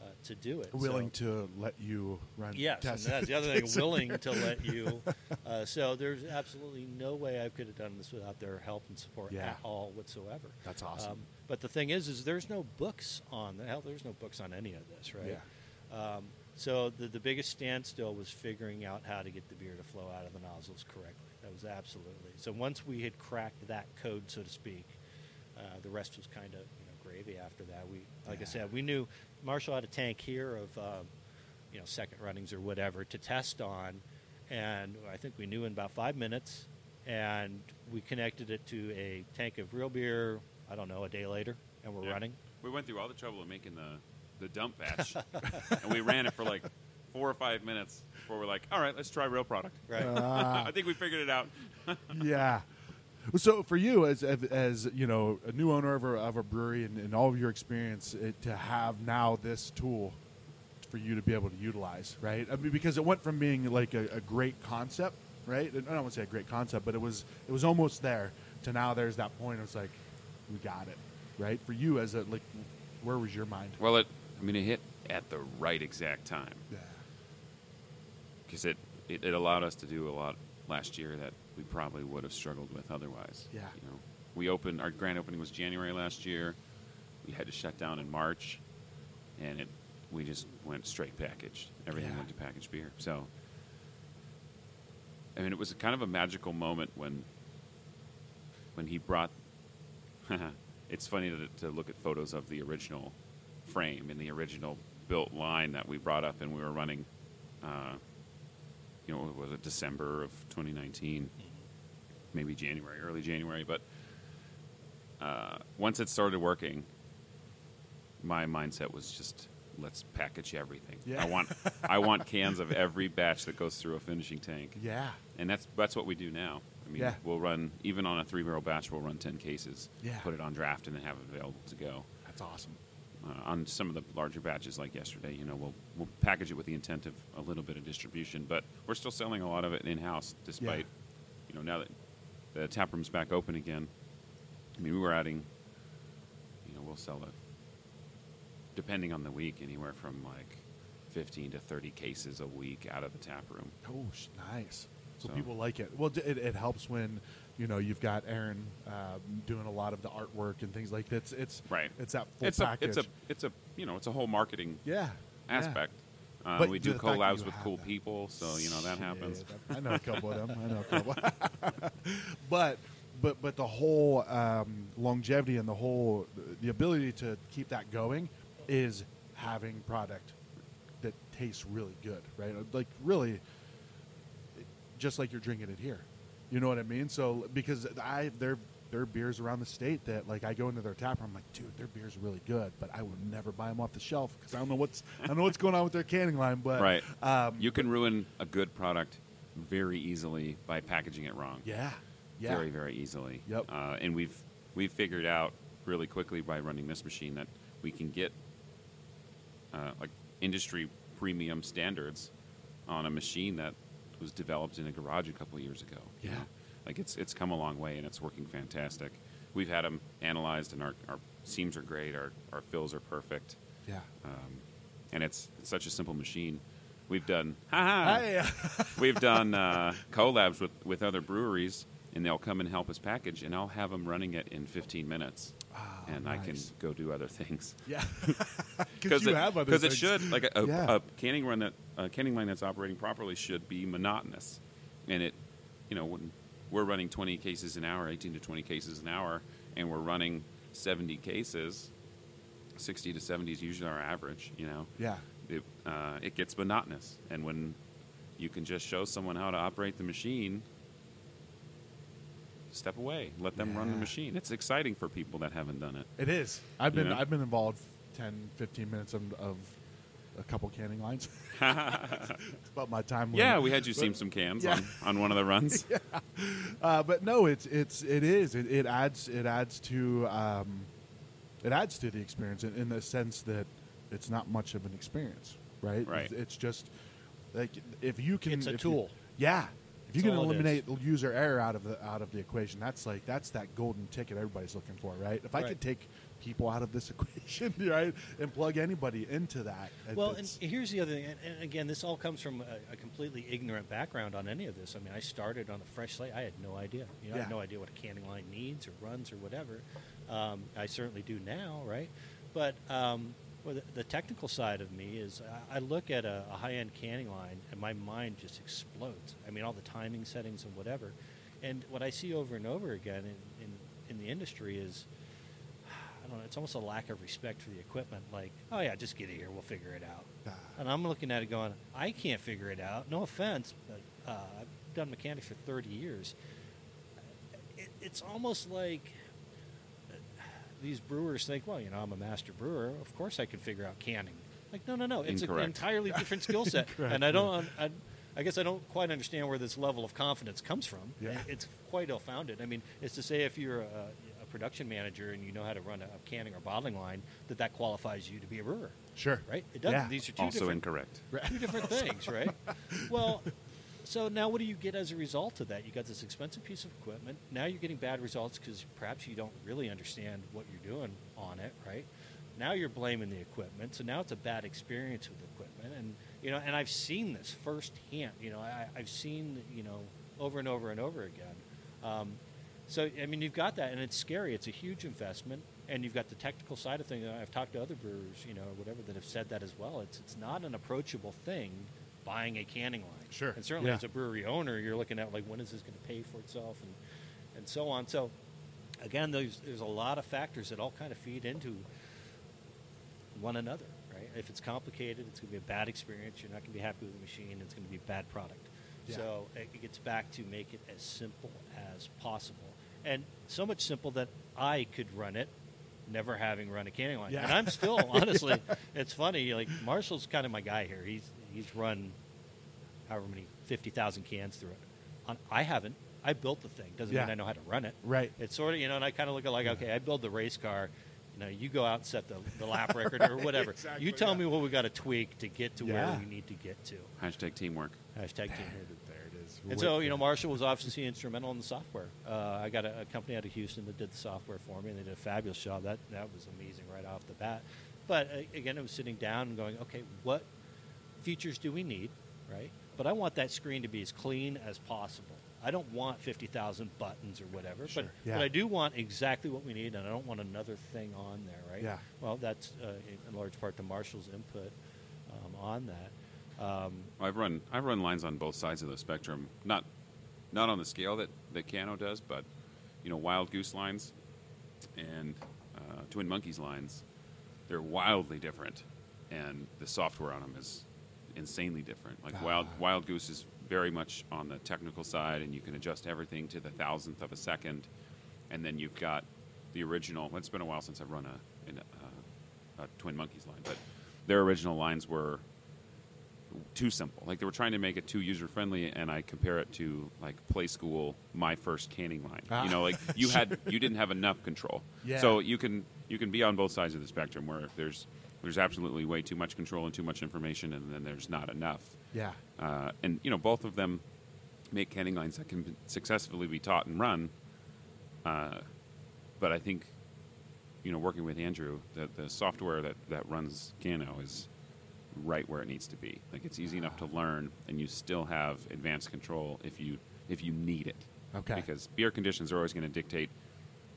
uh, to do it. willing So- to let you run. Yes, and that's the other thing. willing to let you. Uh, so there's absolutely no way I could have done this without their help and support Yeah. at all whatsoever. That's awesome. Um, but the thing is, is there's no books on the hell. There's no books on any of this, right? Um, so the the biggest standstill was figuring out how to get the beer to flow out of the nozzles correctly. That was absolutely. So once we had cracked that code, so to speak, uh, the rest was kind of you know gravy after that. We, like Yeah. I said, we knew Marshall had a tank here of um, you know second runnings or whatever to test on, and I think we knew in about five minutes, and we connected it to a tank of real beer. I don't know a day later, and we're Yeah. running. We went through all the trouble of making the, the dump batch, and we ran it for like four or five minutes before we're like, all right, let's try real product. Right. Ah. I think we figured it out. yeah. So for you, as as, as you know, a new owner of a, of a brewery and, and all of your experience, it, to have now this tool for you to be able to utilize, right? I mean, because it went from being like a, a great concept, right? I don't want to say a great concept, but it was it was almost there. To now, there's that point. It's like we got it, right? For you, as a like, where was your mind? Well, it, I mean, it hit at the right exact time Yeah. Because it, it, it allowed us to do a lot last year that we probably would have struggled with otherwise. Yeah. You know, we opened our grand opening was January last year. We had to shut down in March. and it we just went straight packaged. Everything Yeah. went to packaged beer. So, I mean, it was kind of a magical moment when when he brought. it's funny to, to look at photos of the original frame and the original built line that we brought up, and we were running. Uh, you know, was it December of 2019? Maybe January, early January, but uh, once it started working, my mindset was just let's package everything. Yeah. I want I want cans of every batch that goes through a finishing tank, Yeah. and that's that's what we do now. I mean, Yeah. we'll run even on a three barrel batch, we'll run ten cases, Yeah. put it on draft, and then have it available to go. That's awesome. Uh, on some of the larger batches, like yesterday, you know, we'll we'll package it with the intent of a little bit of distribution, but we're still selling a lot of it in house, despite you know now that the tap room's back open again. I mean, we were adding, you know, we'll sell it depending on the week, anywhere from like fifteen to thirty cases a week out of the tap room. Oh, nice. So, So- people like it. Well, it, it helps when you know you've got Aaron um, doing a lot of the artwork and things like that. It's it's Right. It's that full It's a it's a it's a you know it's a whole marketing yeah yeah. aspect. Uh, But we do collabs with cool that. people, so you know that happens. I know a couple of them. I know a couple. but but but the whole um, longevity and the whole the ability to keep that going is having product that tastes really good, right? Like really, just like you're drinking it here. You know what I mean? So because I there there are beers around the state that like I go into their tap room, I'm like, dude, their beer's really good, but I would never buy them off the shelf because I don't know what's I don't know what's going on with their canning line. But Right. um, You can ruin a good product very easily by packaging it wrong. yeah, yeah, Very, very easily. Yep. Uh, and we've we've figured out really quickly by running this machine that we can get uh, like industry premium standards on a machine that was developed in a garage a couple of years ago. Yeah. Like it's it's come a long way and it's working fantastic. We've had them analyzed and our, our seams are great. Our our fills are perfect. yeah. Um, and it's, it's such a simple machine. We've done, ha We've done uh, collabs with, with other breweries, and they'll come and help us package, and I'll have them running it in 15 minutes, And I can go do other things. yeah, because you it, have other 'cause it should like a, a, Yeah. a canning run that a canning line that's operating properly should be monotonous, and it, you know, when we're running 20 cases an hour, 18 to 20 cases an hour, and we're running 70 cases, 60 to 70 is usually our average. You know, Yeah, it, uh, it gets monotonous. And when you can just show someone how to operate the machine, step away, let them run the machine. It's exciting for people that haven't done it. it is. I've been Yeah. I've been involved 10, 15 minutes of, of a couple canning lines. it's about my time. Yeah, limit. we had you But- seam some cans Yeah. on, on one of the runs. Uh, but no, it's it's it is it, it adds it adds to um, it adds to the experience in, in the sense that it's not much of an experience, right? Right. It's, it's just like if you can, It's a if you- tool. yeah. If you That's can eliminate user error out of the out of the equation, that's like that's that golden ticket everybody's looking for, right? If I Right. could take people out of this equation, right, and plug anybody into that, Well, and here's the other thing, and, and again, this all comes from a, a completely ignorant background on any of this. I mean, I started on a fresh slate. I had no idea. You know, I had Yeah. no idea what a canning line needs or runs or whatever. Um, I certainly do now, right? But um, well, the, the technical side of me is I, I look at a, a high-end canning line and my mind just explodes. I mean, all the timing settings and whatever. And what I see over and over again in, in, in the industry is I don't know. It's almost a lack of respect for the equipment. Like, oh yeah, just get it here. We'll figure it out. Ah. And I'm looking at it going, I can't figure it out. No offense, but uh, I've done mechanics for 30 years. It, it's almost like these brewers think, well, you know, I'm a master brewer. Of course, I can figure out canning. Like, no, no, no. It's an entirely different skill set, and I don't. I, I guess I don't quite understand where this level of confidence comes from. Yeah. It's quite ill-founded. I mean, it's to say if you're a, a production manager and you know how to run a, a canning or bottling line, that that qualifies you to be a brewer, sure, right? It doesn't. Yeah. These are two Also different incorrect. two different things, right? Well, so now what do you get as a result of that? You got this expensive piece of equipment. Now you're getting bad results because perhaps you don't really understand what you're doing on it, right? Now you're blaming the equipment, so now it's a bad experience with equipment, and you know, and I've seen this firsthand. You know, I, I've seen you know over and over and over again. Um, so I mean, you've got that, and it's scary. It's a huge investment. and you've got the technical side of things. I've talked to other brewers, you know, whatever, that have said that as well. It's it's not an approachable thing buying a canning line. Sure. And certainly Yeah. as a brewery owner, you're looking at like when is this going to pay for itself and and so on. So again, there's there's a lot of factors that all kind of feed into one another, right? If it's complicated, it's going to be a bad experience. You're not going to be happy with the machine. It's going to be a bad product. Yeah. So it gets back to make it as simple as possible, and so much simple that I could run it, never having run a canning line. Yeah. And I'm still honestly, it's funny. Like Marshall's kind of my guy here. He's he's run however many fifty thousand cans through it. On, I haven't. I built the thing. Doesn't Yeah. mean I know how to run it. Right. It's sort of you know, and I kind of look at like, okay, I build the race car. You know, you go out and set the, the lap record or whatever. Exactly, you tell yeah. me what we got to tweak to get to Yeah. where we need to get to. Hashtag teamwork. Hashtag team. There it is. And so, you know, Marshall was obviously instrumental in the software. Uh, I got a, a company out of Houston that did the software for me, and they did a fabulous job. That that was amazing right off the bat. But uh, again, it was sitting down and going, okay, what features do we need, right? But I want that screen to be as clean as possible. I don't want fifty thousand buttons or whatever, Sure, but yeah. but I do want exactly what we need, and I don't want another thing on there, right? Yeah. Well, that's uh, in, in large part to Marshall's input um, on that. Um, I've run I've run lines on both sides of the spectrum. Not not on the scale that that Cano does, but you know, Wild Goose lines and uh, Twin Monkeys lines, they're wildly different, and the software on them is insanely different. Like Wild Ah. Wild Goose is very much on the technical side, and you can adjust everything to the thousandth of a second. And then you've got the original. It's been a while since I've run a, an- a, a Twin Monkeys line, but their original lines were too simple. Like they were trying to make it too user friendly, and I compare it to like Playskool, my first canning line. Ah. You know, like you had you didn't have enough control. Yeah. So you can you can be on both sides of the spectrum where there's there's absolutely way too much control and too much information, and then there's not enough. yeah. Uh, and you know, both of them make canning lines that can successfully be taught and run. Uh, but I think, you know, working with Andrew, the, the software that, that runs Cano is right where it needs to be. Like it's easy enough to learn, and you still have advanced control if you if you need it. Okay. Because beer conditions are always going to dictate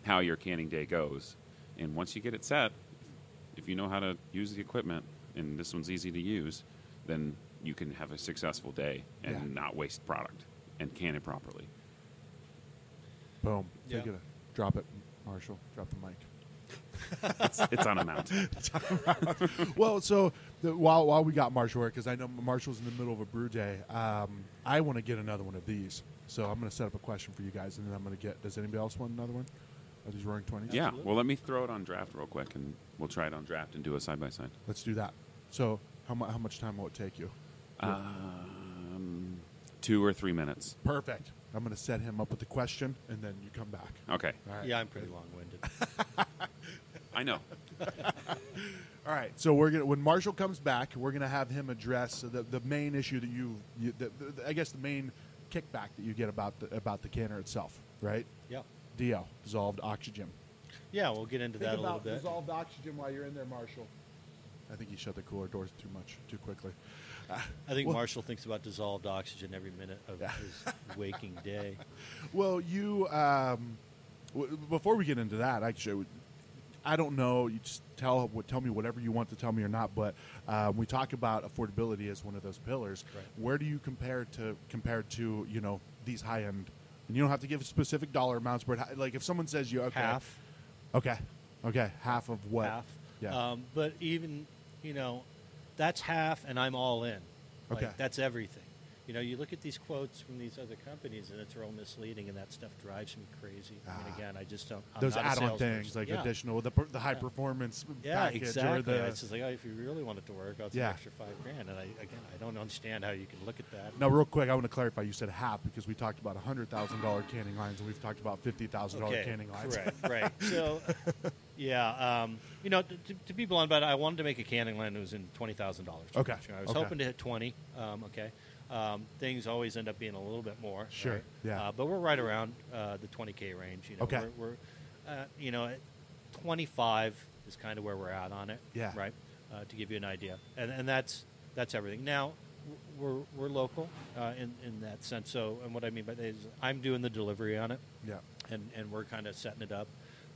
how your canning day goes, and once you get it set, if you know how to use the equipment, and this one's easy to use, then you can have a successful day and Yeah. not waste product and can it properly. Boom. Yeah. Take it. Drop it, Marshall. Drop the mic. It's, it's on a mount. well, so the, while while we got Marshall here, because I know Marshall's in the middle of a brew day, um, I want to get another one of these. So I'm going to set up a question for you guys, and then I'm going to get. Does anybody else want another one? Are these roaring twenties? Yeah. Absolutely. Well, let me throw it on draft real quick, and we'll try it on draft and do a side by side. Let's do that. So how, mu- how much time will it take you? Um, two or three minutes. Perfect. I'm going to set him up with the question, and then you come back. Okay. All right. yeah, I'm pretty long-winded. I know. All right. So we're gonna when Marshall comes back, we're gonna have him address the the main issue that you, you the, the, I guess the main kickback that you get about the about the canner itself, right? yeah, DO dissolved oxygen. yeah, we'll get into that a little bit. dissolved oxygen while you're in there, Marshall. I think he shut the cooler doors too much, too quickly. I think Well- Marshall thinks about dissolved oxygen every minute of Yeah. his waking day. Well, you um, w- before we get into that, actually, I don't know. You just tell what tell me whatever you want to tell me or not. But um, we talk about affordability as one of those pillars. Right. Where do you compare to compared to you know these high end? And you don't have to give specific dollar amounts, but like if someone says you okay, Half, okay, okay, half of what? half. Yeah. Um, but even you know, that's half, and I'm all in. Like, Okay. that's everything. You know, you look at these quotes from these other companies, and it's all misleading, and that stuff drives me crazy. I mean, Ah. again, I just don't. I'm those add-on things like Yeah. additional the the high Yeah. performance Yeah, package exactly. or the it's just like, oh, if you really want it to work, I'll take Yeah. an extra five grand. And I, again, I don't understand how you can look at that. Now, real quick, I want to clarify. You said half because we talked about hundred thousand dollar canning lines, and we've talked about fifty thousand dollar okay, canning lines. correct, right. So, yeah, um, you know, to, to- to be blunt but I wanted to make a canning line that was in twenty thousand dollars. Okay, I was okay. hoping to hit twenty. Um, okay, um, things always end up being a little bit more. Sure, right? yeah. Uh, but we're right around uh, the twenty k range. You know, Okay. we're, we're uh, you know, at twenty five is kind of where we're at on it. Yeah. Right. Uh, to give you an idea, and and that's that's everything. Now. We're, we're local uh, in, in that sense. So, and what I mean by that is I'm doing the delivery on it Yeah. and, and we're kind of setting it up.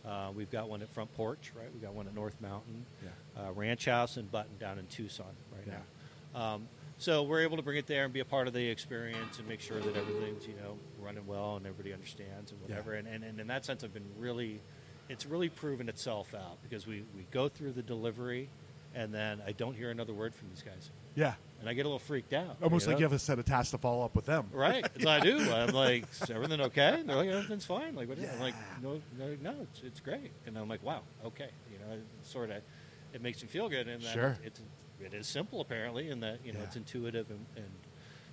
Uh, we've got one at Front Porch, right? We've got one at North Mountain, Yeah. uh, Ranch House, and Button down in Tucson right Yeah. now. Um, so we're able to bring it there and be a part of the experience and make sure that everything's you know running well and everybody understands and Yeah. whatever. And, and, and in that sense, I've been really, it's really proven itself out because we, we go through the delivery, and then I don't hear another word from these guys, Yeah. and I get a little freaked out. Almost you like you have a set of tasks to follow up with them. Right. So I do. I'm like, is everything okay? And they're like, everything's fine. Like, what? I'm like, no, no, no, it's, it's great. And I'm like, wow, okay. You know, sort of, it makes me feel good. And Sure. it's, it is simple apparently, and that you know Yeah. it's intuitive and, and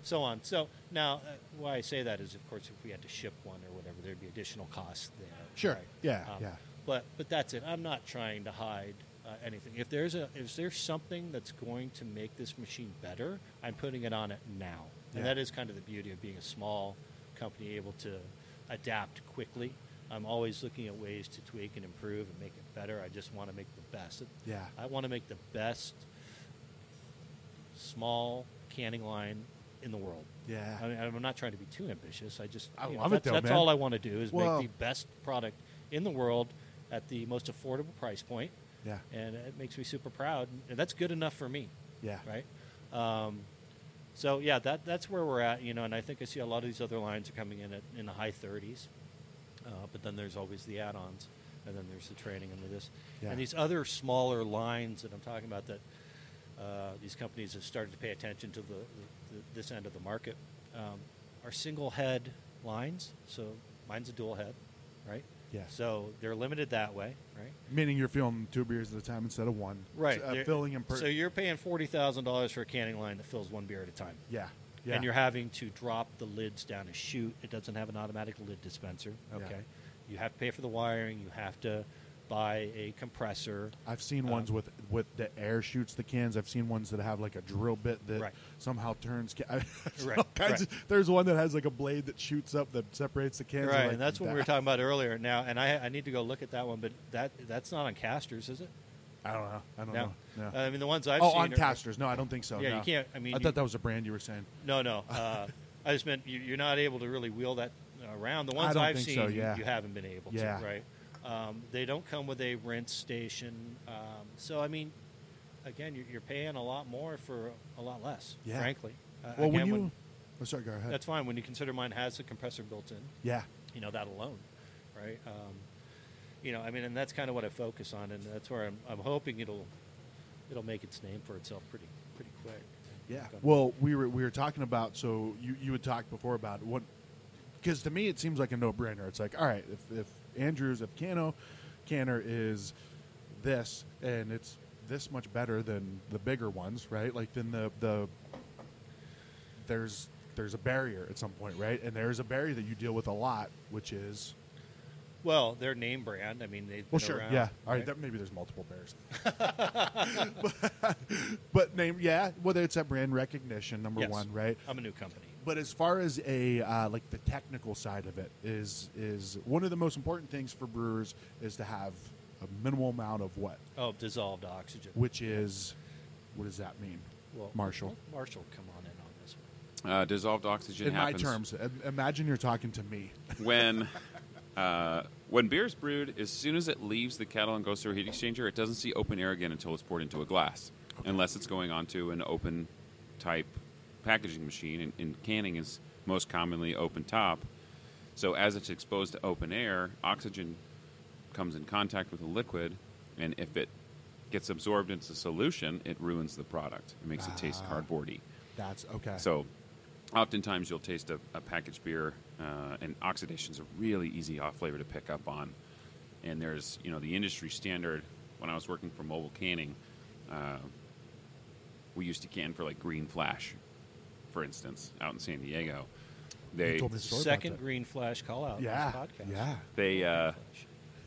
so on. So now, uh, why I say that is, of course, if we had to ship one or whatever, there'd be additional costs there. Sure. right? Yeah, Um, yeah. But but that's it. I'm not trying to hide uh, anything. If there's a if there's something that's going to make this machine better, I'm putting it on it now. And that is kind of the beauty of being a small company able to adapt quickly. I'm always looking at ways to tweak and improve and make it better. I just want to make the best. Yeah. I want to make the best small canning line in the world. Yeah. I mean, I'm not trying to be too ambitious. I just I you know, love it that's, though, That's man. all I want to do is Well- make the best product in the world at the most affordable price point, Yeah. and it makes me super proud. And that's good enough for me, Yeah. right? Um, so yeah, that that's where we're at, you know. And I think I see a lot of these other lines are coming in at in the high 30s, uh, but then there's always the add-ons, and then there's the training and the this, Yeah. and these other smaller lines that I'm talking about that uh, these companies have started to pay attention to the, the, this end of the market um, are single head lines. So mine's a dual head, right? Yeah. So they're limited that way, right? Meaning you're filling two beers at a time instead of one. Right. Uh, filling in per- so you're paying forty thousand dollars for a canning line that fills one beer at a time. yeah. Yeah. And you're having to drop the lids down a chute. It doesn't have an automatic lid dispenser. Yeah. Okay. You have to pay for the wiring. You have to buy a compressor. I've seen Um, ones with with the air shoots the cans. I've seen ones that have like a drill bit that Right. somehow turns. Ca- There's Right, right. of- there's one that has like a blade that shoots up that separates the cans. Right, like, and that's what we were talking about earlier. Now, and I, I need to go look at that one, but that that's not on casters, is it? I don't know. I don't No. know. No. I mean, the ones I've oh, seen. on are- casters? No, I don't think so. Yeah, you can't- I mean, I you- thought that was a brand you were saying. No, no. Uh, I just meant you, you're not able to really wheel that around. The ones I've seen, so, you- yeah. you, haven't been able Yeah. to, right? Um, they don't come with a rinse station. Um, so, I mean, again, you're, you're paying a lot more for a lot less, Yeah. frankly. Uh, Well, again, when you, oh, sorry, go ahead. that's fine when you consider mine has a compressor built in. yeah, you know that alone, right? Um, you know, I mean, and that's kind of what I focus on, and that's where I'm, I'm hoping it'll it'll make its name for itself pretty pretty quick. yeah. Well, we were we were talking about so you you had talked before about what because to me it seems like a no brainer. It's like all right, if if Andrews of Cano Canner is this and it's this much better than the bigger ones, right? Like then the the there's there's a barrier at some point, right? And there's a barrier that you deal with a lot, which is well, their name brand. I mean, they've well, sure, around, yeah. All right, right? there, maybe there's multiple bears, but, but name, yeah. Whether it's that brand recognition, number Yes. one, right? I'm a new company. But as far as a uh, like the technical side of it is is one of the most important things for brewers is to have a minimal amount of what, Oh, dissolved oxygen. which is what does that mean? Well, Marshall. Marshall, come on in on this one. Uh, dissolved oxygen In happens my terms, imagine you're talking to me. when uh, when beer is brewed. As soon as it leaves the kettle and goes through a heat exchanger, it doesn't see open air again until it's poured into a glass, unless it's going onto an open type packaging machine. And, and canning is most commonly open top. So as it's exposed to open air, oxygen comes in contact with the liquid, and if it gets absorbed into solution, it ruins the product. It makes it taste Ah. cardboardy. That's okay. So, oftentimes you'll taste a, a packaged beer, uh, and oxidation is a really easy off flavor to pick up on. And there's, you know, the industry standard. When I was working for mobile canning, uh, we used to can for like Green Flash, for instance, out in San Diego. They, told me the Second green flash call out. yeah, this podcast. yeah. they, uh,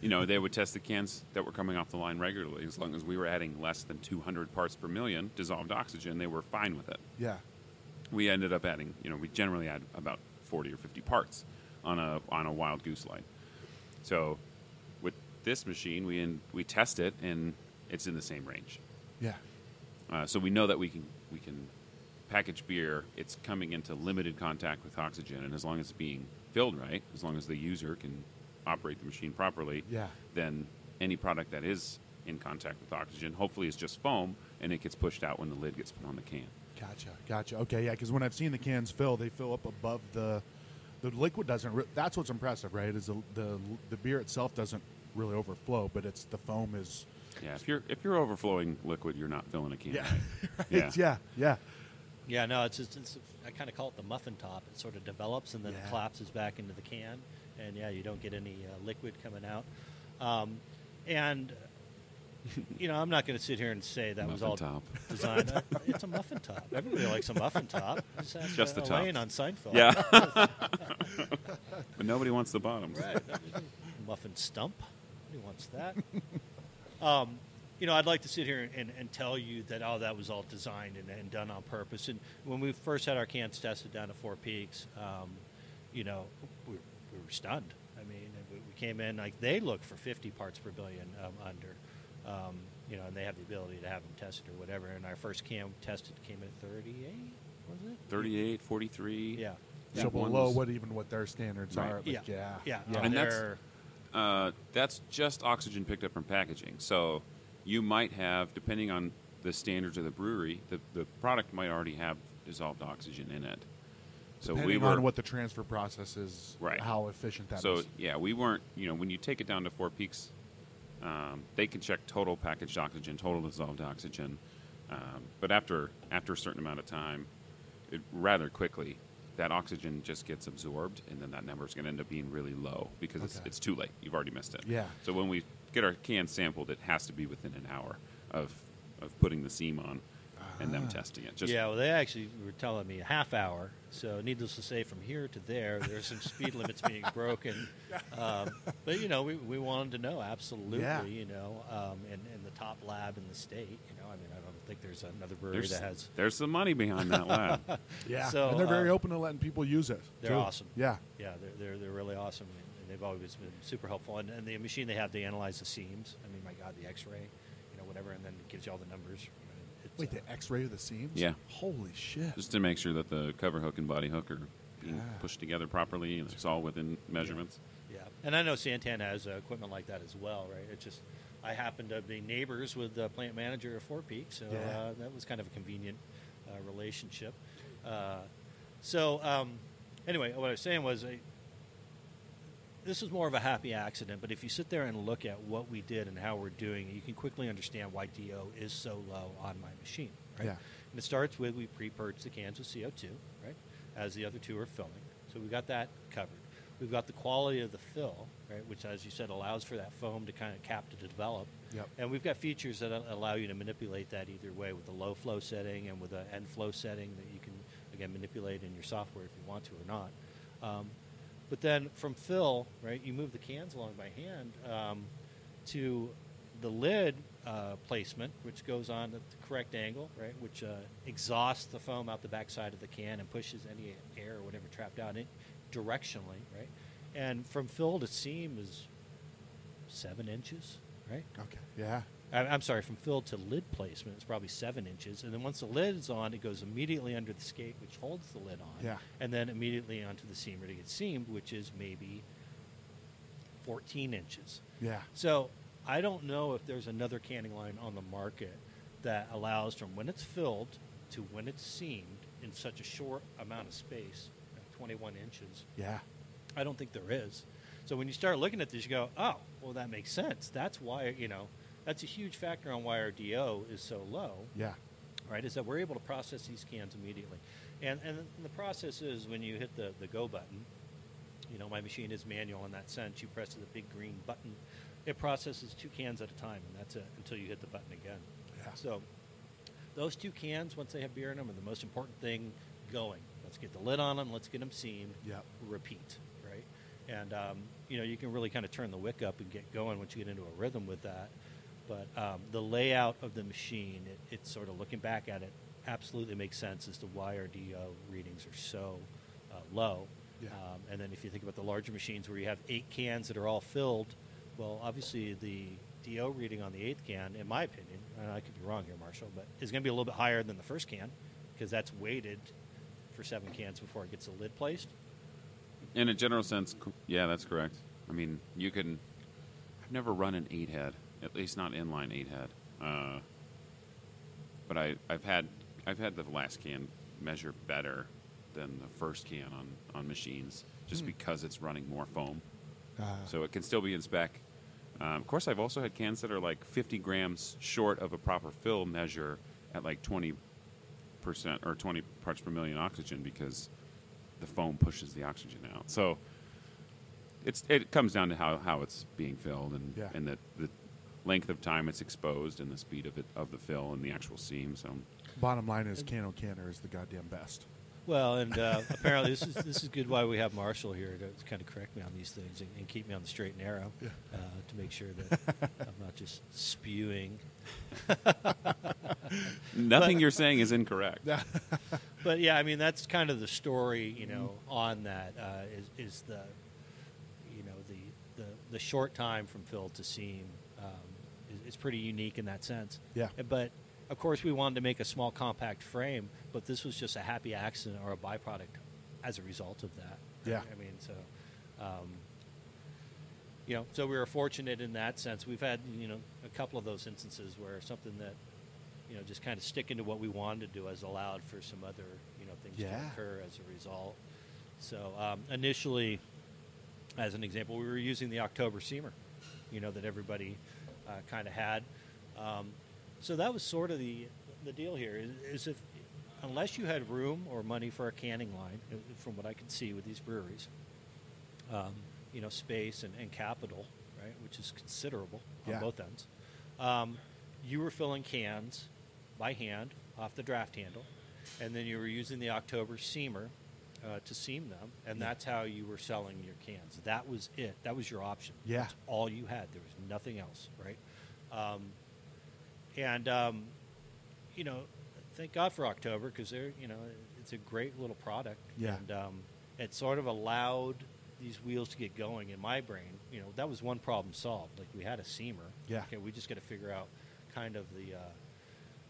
you know, they would test the cans that were coming off the line regularly. As long as we were adding less than 200 parts per million dissolved oxygen, they were fine with it. Yeah. we ended up adding, you know, we generally add about 40 or 50 parts on a on a wild goose line. So with this machine, we in, we test it and it's in the same range. Yeah. Uh, so we know that we can we can package beer. It's coming into limited contact with oxygen, and as long as it's being filled right, as long as the user can operate the machine properly, Yeah. then any product that is in contact with oxygen, hopefully, is just foam, and it gets pushed out when the lid gets put on the can. Gotcha, gotcha. Okay, yeah, because when I've seen the cans fill, they fill up above the the liquid doesn't. Re- that's what's impressive, right? Is the, the the beer itself doesn't really overflow, but it's the foam is. Yeah, if you're if you're overflowing liquid, you're not filling a can. Yeah, right? yeah, yeah, yeah. Yeah, no, it's, it's, it's I kind of call it the muffin top. It sort of develops and then Yeah. it collapses back into the can, and yeah, you don't get any uh, liquid coming out. Um, and you know, I'm not going to sit here and say that was Muffin all top. designed. Uh, it's a muffin top. Everybody likes a muffin top. Just, Just uh, the top. Elaine on Seinfeld. Yeah. but nobody wants the bottoms. Right. Muffin stump. Nobody wants that? um, you know, I'd like to sit here and, and tell you that oh, that was all designed and, and done on purpose. And when we first had our cans tested down at Four Peaks, um, you know, we, we were stunned. I mean, we, we came in like they look for 50 parts per billion um, under. Um, you know, and they have the ability to have them tested or whatever. And our first can tested came in 38, was it? 38, 43. Yeah. Yeah, so one below what even what their standards Right. are. Like, Yeah. yeah, Yeah. yeah. And that's- Uh, that's just oxygen picked up from packaging. So you might have, depending on the standards of the brewery, the, the product might already have dissolved oxygen in it. So Depending we were on what the transfer process is, Right. how efficient that is. so yeah, we weren't. You know, when you take it down to Four Peaks, um, they can check total packaged oxygen, total dissolved oxygen. Um, but after after a certain amount of time, it, rather quickly, that oxygen just gets absorbed, and then that number is going to end up being really low because it's, it's too late. You've already missed it. Yeah. So when we get our can sampled, it has to be within an hour of of putting the seam on and them Ah. testing it. Just yeah, well, they actually were telling me a half hour. So, needless to say, from here to there, there's some speed limits being broken. Um, but you know, we, we wanted to know absolutely. Yeah. You know, um, and, and the top lab in the state. You know, I mean, I don't think there's another brewery there's that has. there's some money behind that lab. yeah, so, and they're very uh, open to letting people use it. they're too. awesome. Yeah, Yeah, they're they're, they're really awesome, and, and they've always been super helpful. And, and the machine they have, they analyze the seams. I mean, my God, the X-ray, you know, whatever, and then it gives you all the numbers. It's, Wait, uh, the X-ray of the seams? Yeah. Holy shit! just to make sure that the cover hook and body hook are being Yeah. pushed together properly and it's all within measurements. Yeah, and I know SanTan has uh, equipment like that as well, right? It just I happen to be neighbors with the plant manager of Four Peaks, so Yeah. uh, that was kind of a convenient uh, relationship. Uh, so um, anyway, what I was saying was. I, this is more of a happy accident, but if you sit there and look at what we did and how we're doing it, you can quickly understand why DO is so low on my machine, right? Yeah. And it starts with we pre-purge the cans with CO2, right? As the other two are filling. So we've got that covered. We've got the quality of the fill, right? Which, as you said, allows for that foam to kind of cap to develop. Yep. And we've got features that allow you to manipulate that either way with a low flow setting and with an end flow setting that you can, again, manipulate in your software if you want to or not. Um, but then from fill, right, you move the cans along by hand um, to the lid uh, placement, which goes on at the correct angle, right, which uh, exhausts the foam out the backside of the can and pushes any air or whatever trapped out in directionally, right. And from fill to seam is seven inches, right? Okay. Yeah. I'm sorry, from fill to lid placement, it's probably seven inches. And then once the lid is on, it goes immediately under the skate, which holds the lid on. Yeah. And then immediately onto the seamer to get seamed, which is maybe 14 inches. Yeah. So I don't know if there's another canning line on the market that allows from when it's filled to when it's seamed in such a short amount of space, 21 inches. Yeah. I don't think there is. So when you start looking at this, you go, oh, well, that makes sense. That's why, you know, that's a huge factor on why our DO is so low, Yeah. right? Is that we're able to process these cans immediately. And, and the process is when you hit the, the go button, you know, my machine is manual in that sense. You press the big green button, it processes two cans at a time, and that's it until you hit the button again. Yeah. So those two cans, once they have beer in them, are the most important thing going. Let's get the lid on them. Let's get them seamed. Yep. Repeat, right? And um, you know you can really kind of turn the wick up and get going once you get into a rhythm with that. But um, the layout of the machine, it, it's sort of looking back at it, absolutely makes sense as to why our DO readings are so uh, low. Yeah. Um, and then if you think about the larger machines where you have eight cans that are all filled, well, obviously the DO reading on the eighth can, in my opinion, and I could be wrong here, Marshall, but is going to be a little bit higher than the first can because that's weighted for seven cans before it gets the lid placed. In a general sense, yeah, that's correct. I mean, you can. I've never run an eight head, at least not inline eight head. Uh, but I, I've had I've had the last can measure better than the first can on, on machines, just because it's running more foam. Ah. So it can still be in spec. Um, of course, I've also had cans that are like 50 grams short of a proper fill measure at like 20 percent or 20 parts per million oxygen because the foam pushes the oxygen out. So it's it comes down to how, how it's being filled and Yeah. and the length of time it's exposed and the speed of it of the fill and the actual seam. So Bottom line is, Cano Canner is the goddamn best. Well, and uh, apparently this is this is good. Why we have Marshall here to kind of correct me on these things and, and keep me on the straight and narrow Yeah. uh, to make sure that I'm not just spewing. nothing you're saying is incorrect. But yeah, I mean that's kind of the story, you know, on that uh, is, is the, you know, the, the the short time from fill to seam is, is pretty unique in that sense. Yeah. But of course, we wanted to make a small, compact frame, but this was just a happy accident or a byproduct as a result of that. Yeah. I mean, so. Um, you know, so we were fortunate in that sense. We've had, you know, a couple of those instances where something that, you know, just kind of sticking to what we wanted to do has allowed for some other, you know, things Yeah. to occur as a result. So um, initially, as an example, we were using the Oktober Seamer, you know, that everybody uh, kind of had. Um, so that was sort of the the deal here is, is if unless you had room or money for a canning line, uh, from what I could see with these breweries, um, you know, space and, and capital, right, which is considerable on Yeah. both ends. Um, you were filling cans by hand off the draft handle, and then you were using the Oktober seamer uh, to seam them, and that's how you were selling your cans. That was it. That was your option. Yeah. That's all you had. There was nothing else, right? Um, and um, you know, thank God for Oktober because they're you know it's a great little product. Yeah. And um, it sort of allowed these wheels to get going in my brain. You know, that was one problem solved. Like we had a seamer. Yeah. Okay, we just got to figure out kind of the uh,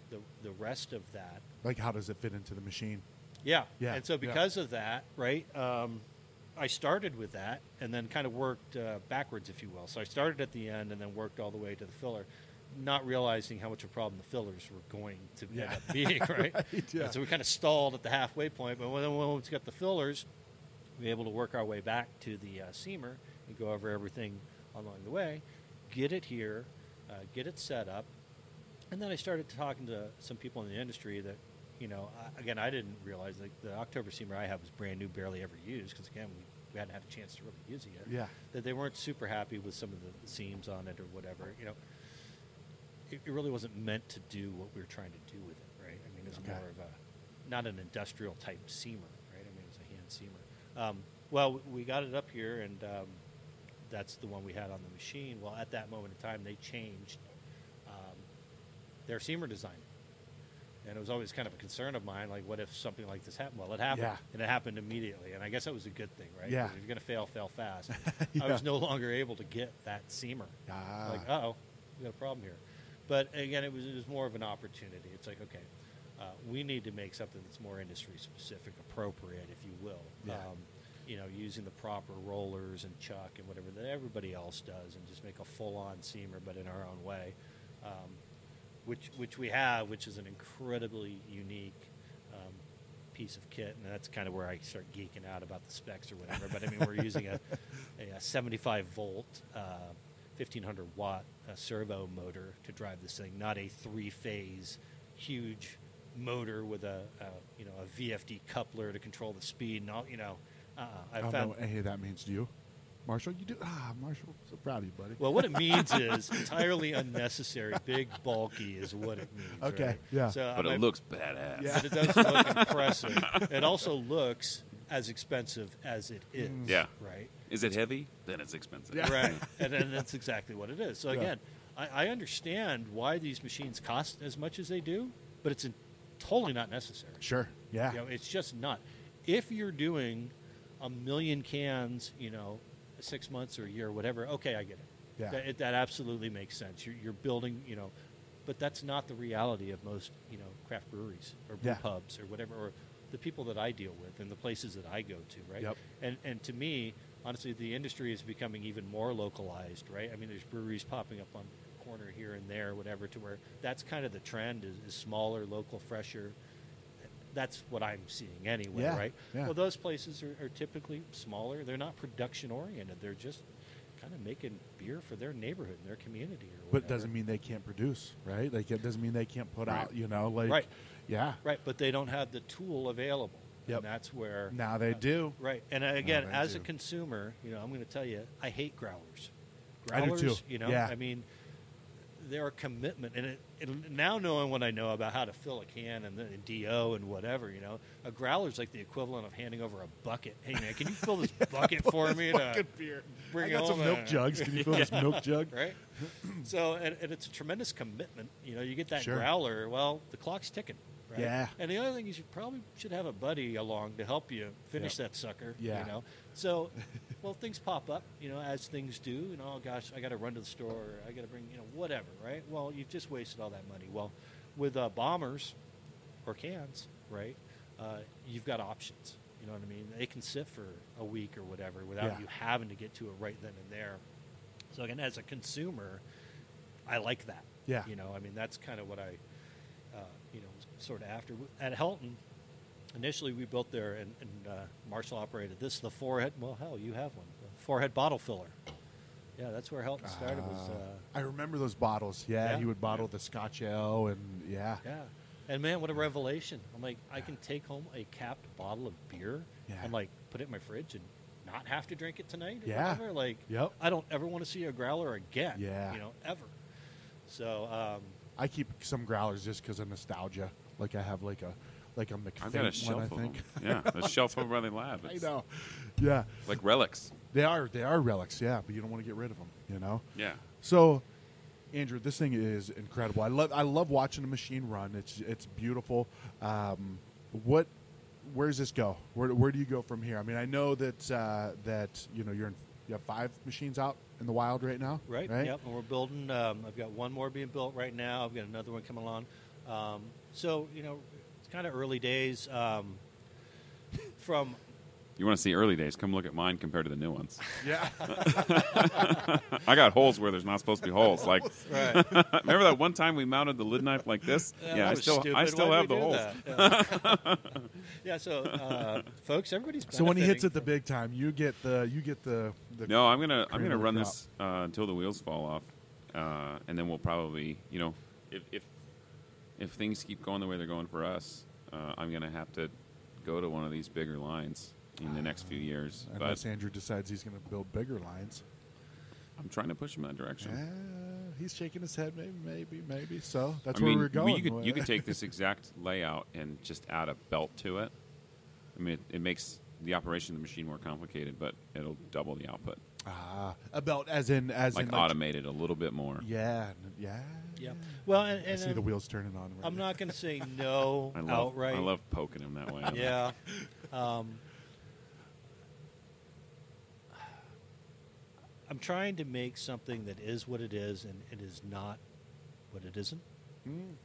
the the rest of that. Like, how does it fit into the machine? Yeah. Yeah, And so yeah. because of that, right, um, I started with that and then kind of worked uh, backwards, if you will. So I started at the end and then worked all the way to the filler, not realizing how much of a problem the fillers were going to end up being, right? yeah. And so we kind of stalled at the halfway point. But when, when we got the fillers, we were able to work our way back to the uh, seamer and go over everything along the way, get it here, uh, get it set up, and then I started talking to some people in the industry that, you know, again, I didn't realize like the Oktober seamer I have was brand new, barely ever used because again we, we hadn't had a chance to really use it yet. Yeah. That they weren't super happy with some of the seams on it or whatever. You know, it, it really wasn't meant to do what we were trying to do with it, right? I mean, it was Okay. more of a not an industrial type seamer, right? I mean, it was a hand seamer. Um, well, we got it up here, and um, that's the one we had on the machine. Well, at that moment in time, they changed um, their seamer design. And it was always kind of a concern of mine, like, what if something like this happened? Well, it happened, Yeah. and it happened immediately. And I guess that was a good thing, right? Yeah. If you're going to fail, fail fast. I was no longer able to get that seamer. Ah. Like, uh oh, we got a problem here. But again, it was, it was more of an opportunity. It's like, okay, uh, we need to make something that's more industry specific, appropriate, if you will. Yeah. Um, you know, using the proper rollers and chuck and whatever that everybody else does, and just make a full-on seamer, but in our own way, um, which which we have, which is an incredibly unique um, piece of kit, and that's kind of where I start geeking out about the specs or whatever. But I mean, we're using a, a, 75 volt, uh, 1500 watt uh, servo motor to drive this thing, not a three phase huge motor with a, a you know a VFD coupler to control the speed. And all you know, uh, I I don't found know what any of that means to you. Marshall, you do. Ah, Marshall, so proud of you, buddy. well, what it means is entirely unnecessary. Big, bulky is what it means. Okay, right? yeah. So, But uh, it looks badass. Yeah. but it does look impressive. It also looks as expensive as it is. Yeah. Right. Is it heavy? Then it's expensive. Yeah. Right. and, and that's exactly what it is. So Yeah. again, I, I understand why these machines cost as much as they do, but it's in, totally not necessary. sure. Yeah. You know, it's just not. If you're doing a million cans, you know, six months or a year, or whatever, okay, I get it. Yeah. That, it, that absolutely makes sense. You're, you're building, you know, but that's not the reality of most, you know, craft breweries or brew Yeah. pubs or whatever, or the people that I deal with and the places that I go to, right? Yep. And and to me, honestly, the industry is becoming even more localized, right? I mean, there's breweries popping up on the corner here and there, whatever, to where that's kind of the trend is, is smaller, local, fresher. That's what I'm seeing anyway, Yeah, right? yeah. Well, those places are, are typically smaller. They're not production oriented. They're just kind of making beer for their neighborhood and their community. Or But it doesn't mean they can't produce, right? Like it doesn't mean they can't put Right. out, you know, like Right. yeah. Right, but they don't have the tool available. Yep. And that's where. Now they do. Right. And uh, again, as a consumer, you know, I'm going to tell you, I hate growlers. I do Growlers, too. you know, Yeah. I mean, they're commitment. And it, it, now knowing what I know about how to fill a can and, the, and DO and whatever, you know, a growler's like the equivalent of handing over a bucket. Hey, man, can you fill this bucket for me? Fucking beer. bring I got some milk jugs. Can you fill this milk jug? right? so, and, and it's a tremendous commitment. You know, you get that Sure. growler. Well, the clock's ticking. Right? Yeah. And the other thing is, you probably should have a buddy along to help you finish Yep. that sucker. Yeah. You know. So, well, things pop up. You know, as things do. You know, oh gosh, I got to run to the store. Or I got to bring. You know, whatever. Right. Well, you've just wasted all that money. Well, with uh, bombers or cans, right? Uh, you've got options. You know what I mean? They can sit for a week or whatever without Yeah. you having to get to it right then and there. So again, as a consumer, I like that. Yeah. You know, I mean, that's kind of what I, you know, sort of after at Helton. Initially, we built there, and, and uh, Marshall operated this. The forehead. Well, hell, you have one. The forehead bottle filler. Yeah, that's where Helton started. was Uh, uh, I remember those bottles. Yeah, Yeah. he would bottle the Scotch ale, and yeah, yeah. And man, what a revelation! I'm like, I can take home a capped bottle of beer Yeah. and like put it in my fridge and not have to drink it tonight. Or Yeah. whatever. Like, Yep. I don't ever want to see a growler again. Yeah. You know, ever. So, um, I keep some growlers just because of nostalgia. Like I have like a like a I've got a shelf one, I of think. them. Yeah, a shelf over by the lab. I know. Yeah, Like relics. they are they are relics. Yeah, but you don't want to get rid of them. You know. Yeah. So, Andrew, this thing is incredible. I love I love watching the machine run. It's it's beautiful. Um, what where does this go? Where where do you go from here? I mean, I know that uh, that you know you're in, you have five machines out in the wild right now. Right. Right. Yep. And we're building. Um, I've got one more being built right now. I've got another one coming along. Um, so you know, it's kind of early days. Um, from You want to see early days? Come look at mine compared to the new ones. Yeah. I got holes where there's not supposed to be holes. Like, right. remember that one time we mounted the lid knife like this? Yeah, Yeah, that I was still, stupid. I still Why'd have the holes. Yeah. Yeah, So, uh, folks, everybody's so when he hits benefiting it the big time, you get the you get the, the No, I'm gonna I'm gonna run this uh, until the wheels fall off, uh, and then we'll probably, you know, if if if things keep going the way they're going for us, uh, I'm gonna have to go to one of these bigger lines in the next few years. unless But Andrew decides he's going to build bigger lines. I'm trying to push him in that direction. Yeah, he's shaking his head. Maybe, maybe, maybe. So that's I where mean, we're going. You could you could take this exact layout and just add a belt to it. I mean, it, it makes the operation of the machine more complicated, but it'll double the output, ah, a belt, as in as like in automated a little bit more. Yeah, yeah, Yeah. Well, and, I and see the um, wheels turning on. Right I'm now. not going to say no I love outright. I love poking him that way. Yeah. Um, I'm trying to make something that is what it is and it is not what it isn't.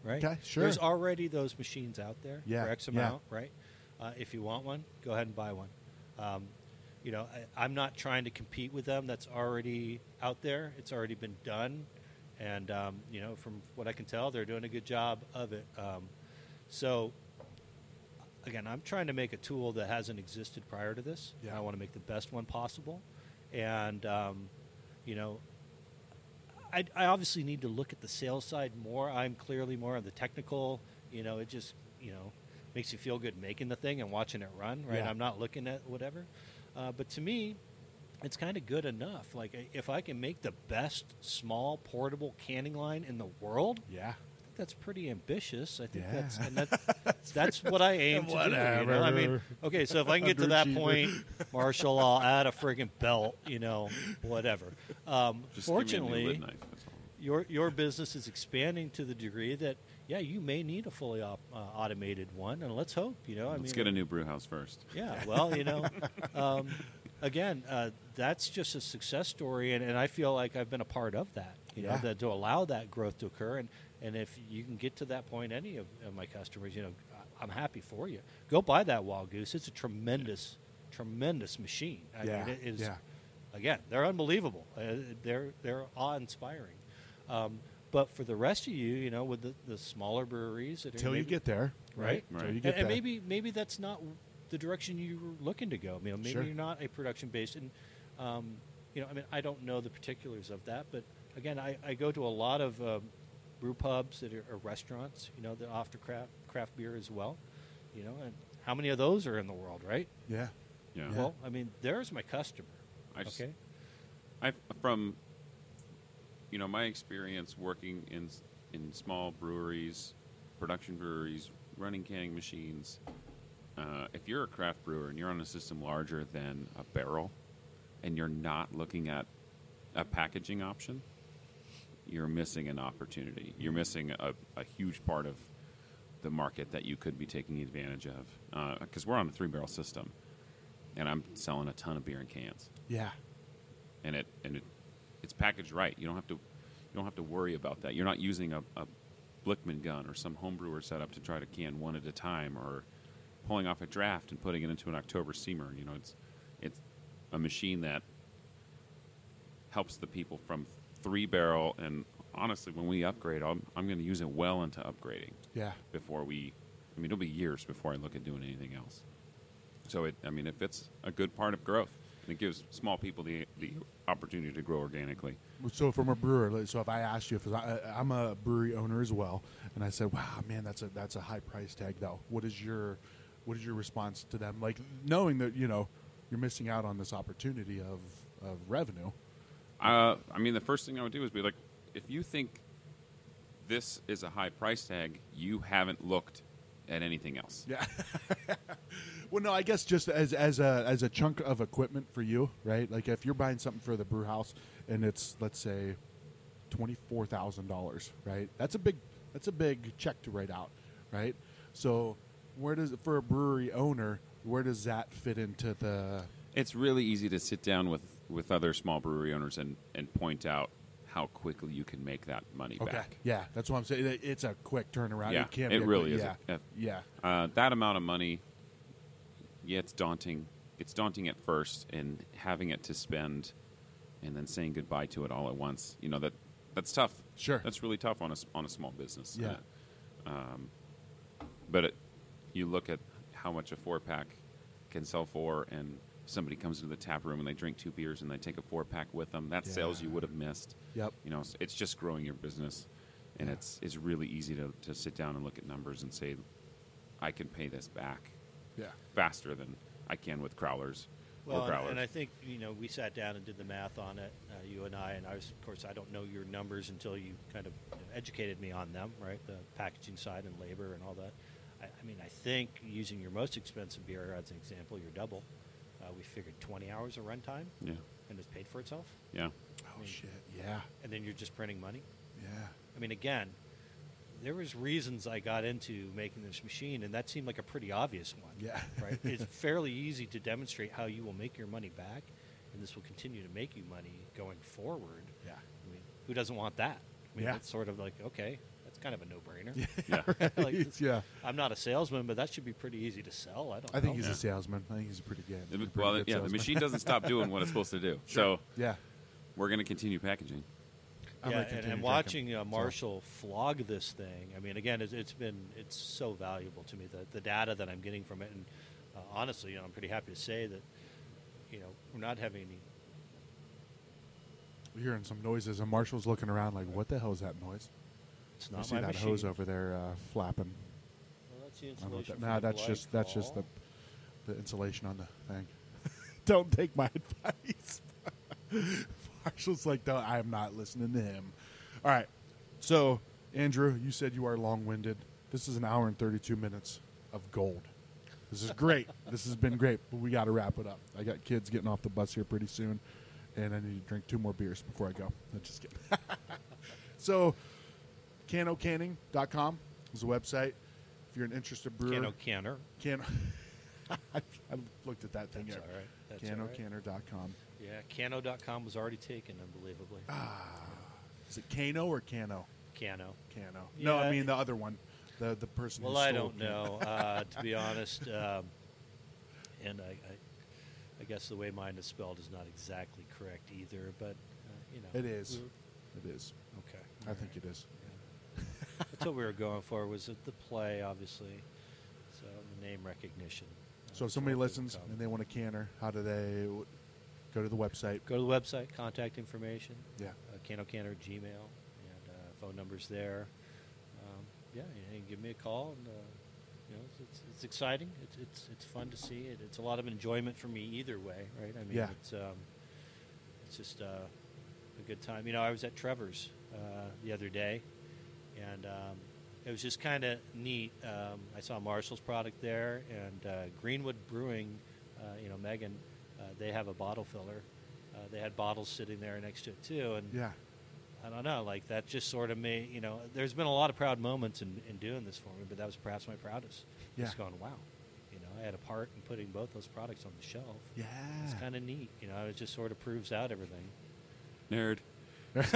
Right? Okay, sure. There's already those machines out there Yeah, for X yeah. amount, right? Uh, if you want one, go ahead and buy one. Um, you know, I, I'm not trying to compete with them. That's already out there. It's already been done, and um, you know, from what I can tell, they're doing a good job of it. Um, so, again, I'm trying to make a tool that hasn't existed prior to this. Yeah. I want to make the best one possible, and um, you know, I, I obviously need to look at the sales side more. I'm clearly more on the technical. You know, it just you know makes you feel good making the thing and watching it run. Right? Yeah. I'm not looking at whatever. Uh, but to me, it's kind of good enough. Like if I can make the best small portable canning line in the world, Yeah, that's pretty ambitious. I think Yeah. that's and that's that's what I aim to do. You know? I mean, okay, so if I can get to that point, Marshall, I'll add a friggin' belt. You know, whatever. Um, Just give me a new fortunately, knife, that's all. your your business is expanding to the degree that yeah, you may need a fully op, uh, automated one, and let's hope. You know, I Let's mean, get a new brew house first. yeah, well, you know, um, again, uh, that's just a success story, and, and I feel like I've been a part of that. You know, Yeah. that to allow that growth to occur, and and if you can get to that point, any of, of my customers, you know, I- I'm happy for you. Go buy that wild goose. It's a tremendous tremendous machine. I Yeah, mean, it is yeah. again, they're unbelievable. Uh, they're they're awe inspiring. Um, but for the rest of you, you know, with the, the smaller breweries, until you get there, right, Right. Till you and, get and there. maybe maybe that's not the direction you're looking to go. You know, maybe Sure. you're not a production based, and um, you know, I mean, I don't know the particulars of that, but again, I, I go to a lot of um, brew pubs that are, are restaurants, you know, that offer craft craft beer as well. You know, and how many of those are in the world, right? yeah, Yeah. Well, I mean, there's my customer. I just, okay, I from you know my experience working in in small breweries, production breweries, running canning machines. Uh, if you're a craft brewer and you're on a system larger than a barrel, and you're not looking at a packaging option, you're missing an opportunity. You're missing a, a huge part of the market that you could be taking advantage of. Uh, because we're on a three barrel system, and I'm selling a ton of beer in cans yeah, and it and it it's packaged right. You don't have to you don't have to worry about that. You're not using a, a Blichmann gun or some homebrewer setup to try to can one at a time or pulling off a draft and putting it into an Oktober seamer. You know, it's it's a machine that helps the people from three barrel and honestly, when we upgrade, I'm, I'm going to use it well into upgrading yeah, before we. I mean, it'll be years before I look at doing anything else. So it, I mean, if it's a good part of growth, and it gives small people the the opportunity to grow organically. So from a brewer, so if I asked you, if I, I'm a brewery owner as well, and I said, "Wow, man, that's a that's a high price tag, though." What is your what is your response to them? Like knowing that you know you're missing out on this opportunity of of revenue. Uh, I mean, the first thing I would do is be like, if you think this is a high price tag, you haven't looked at anything else. Yeah. well, no, I guess just as as a as a chunk of equipment for you, right? Like if you're buying something for the brew house and it's let's say twenty four thousand dollars, right? That's a big that's a big check to write out, right? So where does for a brewery owner, where does that fit into the? It's really easy to sit down with, with other small brewery owners and, and point out how quickly you can make that money back. yeah, that's what I'm saying. It- It's a quick turnaround. Yeah, it, it really is. Yeah, If- yeah, Uh, that amount of money, yeah, it's daunting. It's daunting at first, and having it to spend, and then saying goodbye to it all at once. You know that that's tough. Sure. that's really tough on a on a small business. Yeah. Uh, um, but it, you look at how much a four pack can sell for, and somebody comes into the tap room and they drink two beers and they take a four pack with them. That's sales you would have missed. Yep. You know, it's just growing your business, and Yeah. it's it's really easy to, to sit down and look at numbers and say, I can pay this back yeah. faster than I can with crowlers Well, or and, and I think you know we sat down and did the math on it, uh, you and I, and I was, of course, I don't know your numbers until you kind of you know, educated me on them, right? The packaging side and labor and all that. I, I mean, I think using your most expensive beer as an example, you're double, Uh, we figured 20 hours of runtime, yeah, and it's paid for itself, yeah, Oh shit. Yeah, and then you're just printing money. yeah. I mean, again, there was reasons I got into making this machine, and that seemed like a pretty obvious one. Yeah. right. It's fairly easy to demonstrate how you will make your money back, and this will continue to make you money going forward. Yeah. I mean, who doesn't want that? I mean, Yeah. it's sort of like okay, that's kind of a no-brainer. yeah. like, yeah. I'm not a salesman, but that should be pretty easy to sell. I don't. I think know. he's Yeah. a salesman. I think he's a pretty good. The- pretty well, good yeah, the machine doesn't stop doing what it's supposed to do. So Yeah. we're going to continue packaging. I'm yeah, gonna and, and watching uh, so. Marshall flog this thing, I mean, again, it's, it's been it's so valuable to me the the data that I'm getting from it, and uh, honestly, you know, I'm pretty happy to say that, you know, we're not having any. We're hearing some noises, and Marshall's looking around like, "What the hell is that noise?" It's You see my that machine. hose over there uh, flapping. Well, that's the I don't know what insulation. that- from Nah, the that's just that's just the the insulation on the thing. Don't take my advice. Marshall's like, "No, I am not listening to him." All right, so Andrew, you said you are long-winded. This is an hour and thirty-two minutes of gold. This is great. this has been great, but we got to wrap it up. I got kids getting off the bus here pretty soon, and I need to drink two more beers before I go. I'm just kidding. so, canocanning.com is the website. If you're an interested brewer, Cano canner. Can I, I looked at that thing That's all right. That's all right. Canocanner.com. Yeah, Cano.com was already taken, unbelievably. Ah. Is it Cano or Cano? Cano. Cano. no, I mean the other one. The the person. Well, I don't Cano. know, uh, to be honest. Um, and I, I, I guess the way mine is spelled is not exactly correct either, but uh, you know, It is. It is. Okay, I think it is. That's what we were going for. Was it the play, obviously? So the name recognition. So if somebody listens and they want a canner, how do they w- go to the website? go to the website, contact information, Yeah. uh, Cano Canner Gmail, and uh, phone numbers there. Um, yeah, you can give me a call, and uh, you know, it's, it's, it's exciting. It's, it's it's fun to see it. It's a lot of enjoyment for me either way, right? I mean, Yeah. it's um, it's just uh, a good time. You know, I was at Trevor's uh, the other day, and um, it was just kind of neat. Um, I saw Marshall's product there, and uh, Greenwood Brewing. Uh, you know, Megan, uh, they have a bottle filler. Uh, they had bottles sitting there next to it too, and Yeah. I don't know, like that just sort of made you know. There's been a lot of proud moments in, in doing this for me, but that was perhaps my proudest. Yeah. Just going, wow, you know, I had a part in putting both those products on the shelf. Yeah. It's kind of neat, you know. It just sort of proves out everything. Nerd.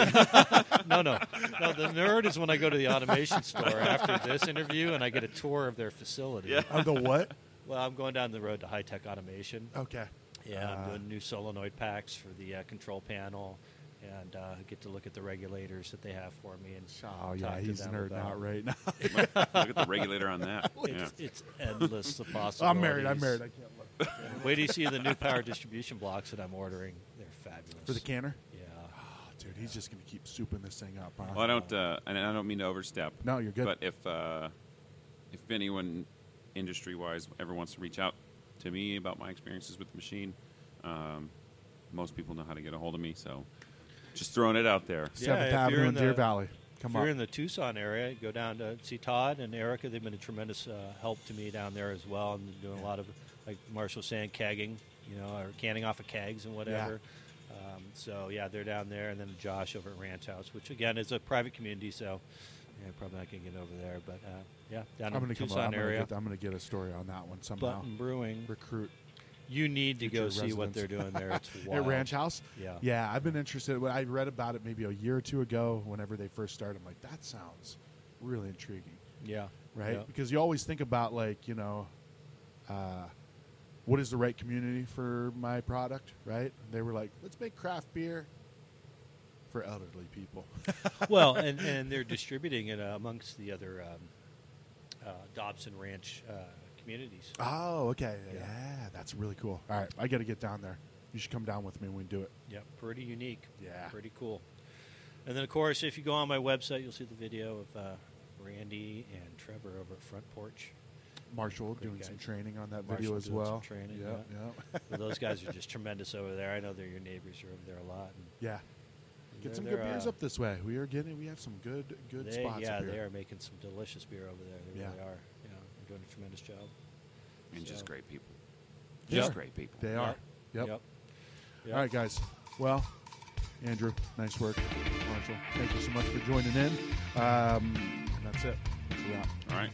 no, no, no. The nerd is when I go to the automation store after this interview and I get a tour of their facility. Yeah. Of the what? Well, I'm going down the road to high tech automation. Okay. Yeah, I'm Uh, doing new solenoid packs for the uh, control panel, and uh, get to look at the regulators that they have for me. And Oh yeah, talk to he's them nerding about- out right now. Look at the regulator on that. Yeah. It's, it's endless the possibilities. I'm married. I'm married. I can't look. Wait till you see the new power distribution blocks that I'm ordering. They're fabulous. For the canner? Yeah. Dude, he's just gonna keep souping this thing up. Huh? Well, I don't, uh, and I don't mean to overstep. No, you're good. But if uh, if anyone industry-wise ever wants to reach out to me about my experiences with the machine, um, most people know how to get a hold of me. So, just throwing it out there. Yeah, Seventh if you're Avenue in in Deer the- Valley. Come if on. you're in the Tucson area, go down to see Todd and Erica. They've been a tremendous uh, help to me down there as well, and doing a lot of, like Marshall was saying, kegging, you know, or canning off of kegs and whatever. Um, so yeah, they're down there, and then Josh over at Ranch House, which again is a private community, so yeah, probably not gonna get over there, but uh, yeah, down I'm in gonna the come. Tucson I'm gonna, area. get, I'm gonna get a story on that one somehow. Button Brewing, Recruit you need to go future see what they're residents. doing there. It's wild. at Ranch House. Yeah. Yeah, I've been interested. When I read about it maybe a year or two ago, whenever they first started, I'm like, that sounds really intriguing, Yeah. right? Yeah. Because you always think about like, you know, uh, what is the right community for my product, right? They were like, let's make craft beer for elderly people. well, and, and they're distributing it uh, amongst the other um, uh, Dobson Ranch uh, communities. oh, okay. Yeah. Yeah. that's really cool. All right, I got to get down there. You should come down with me when we do it. Yeah, pretty unique. Yeah. pretty cool. And then, of course, if you go on my website, you'll see the video of uh, Randy and Trevor over at Front Porch. Marshall Great doing some training on that Marshall video as doing some well. training, yeah, yeah. yeah. Well, those guys are just tremendous over there. I know they're your neighbors. You're over there a lot. And yeah. Get some good they're, beers uh, up this way. We are getting. We have some good, good they, spots. yeah, up here. they are making some delicious beer over there. They Yeah. really are. Yeah, they're doing a tremendous job. And just great people. Just are. great people. They are. Yep. Yep. Yep. All right, guys. Well, Andrew, nice work. Marshall, thank you so much for joining in. Um, and that's it. That's a wrap.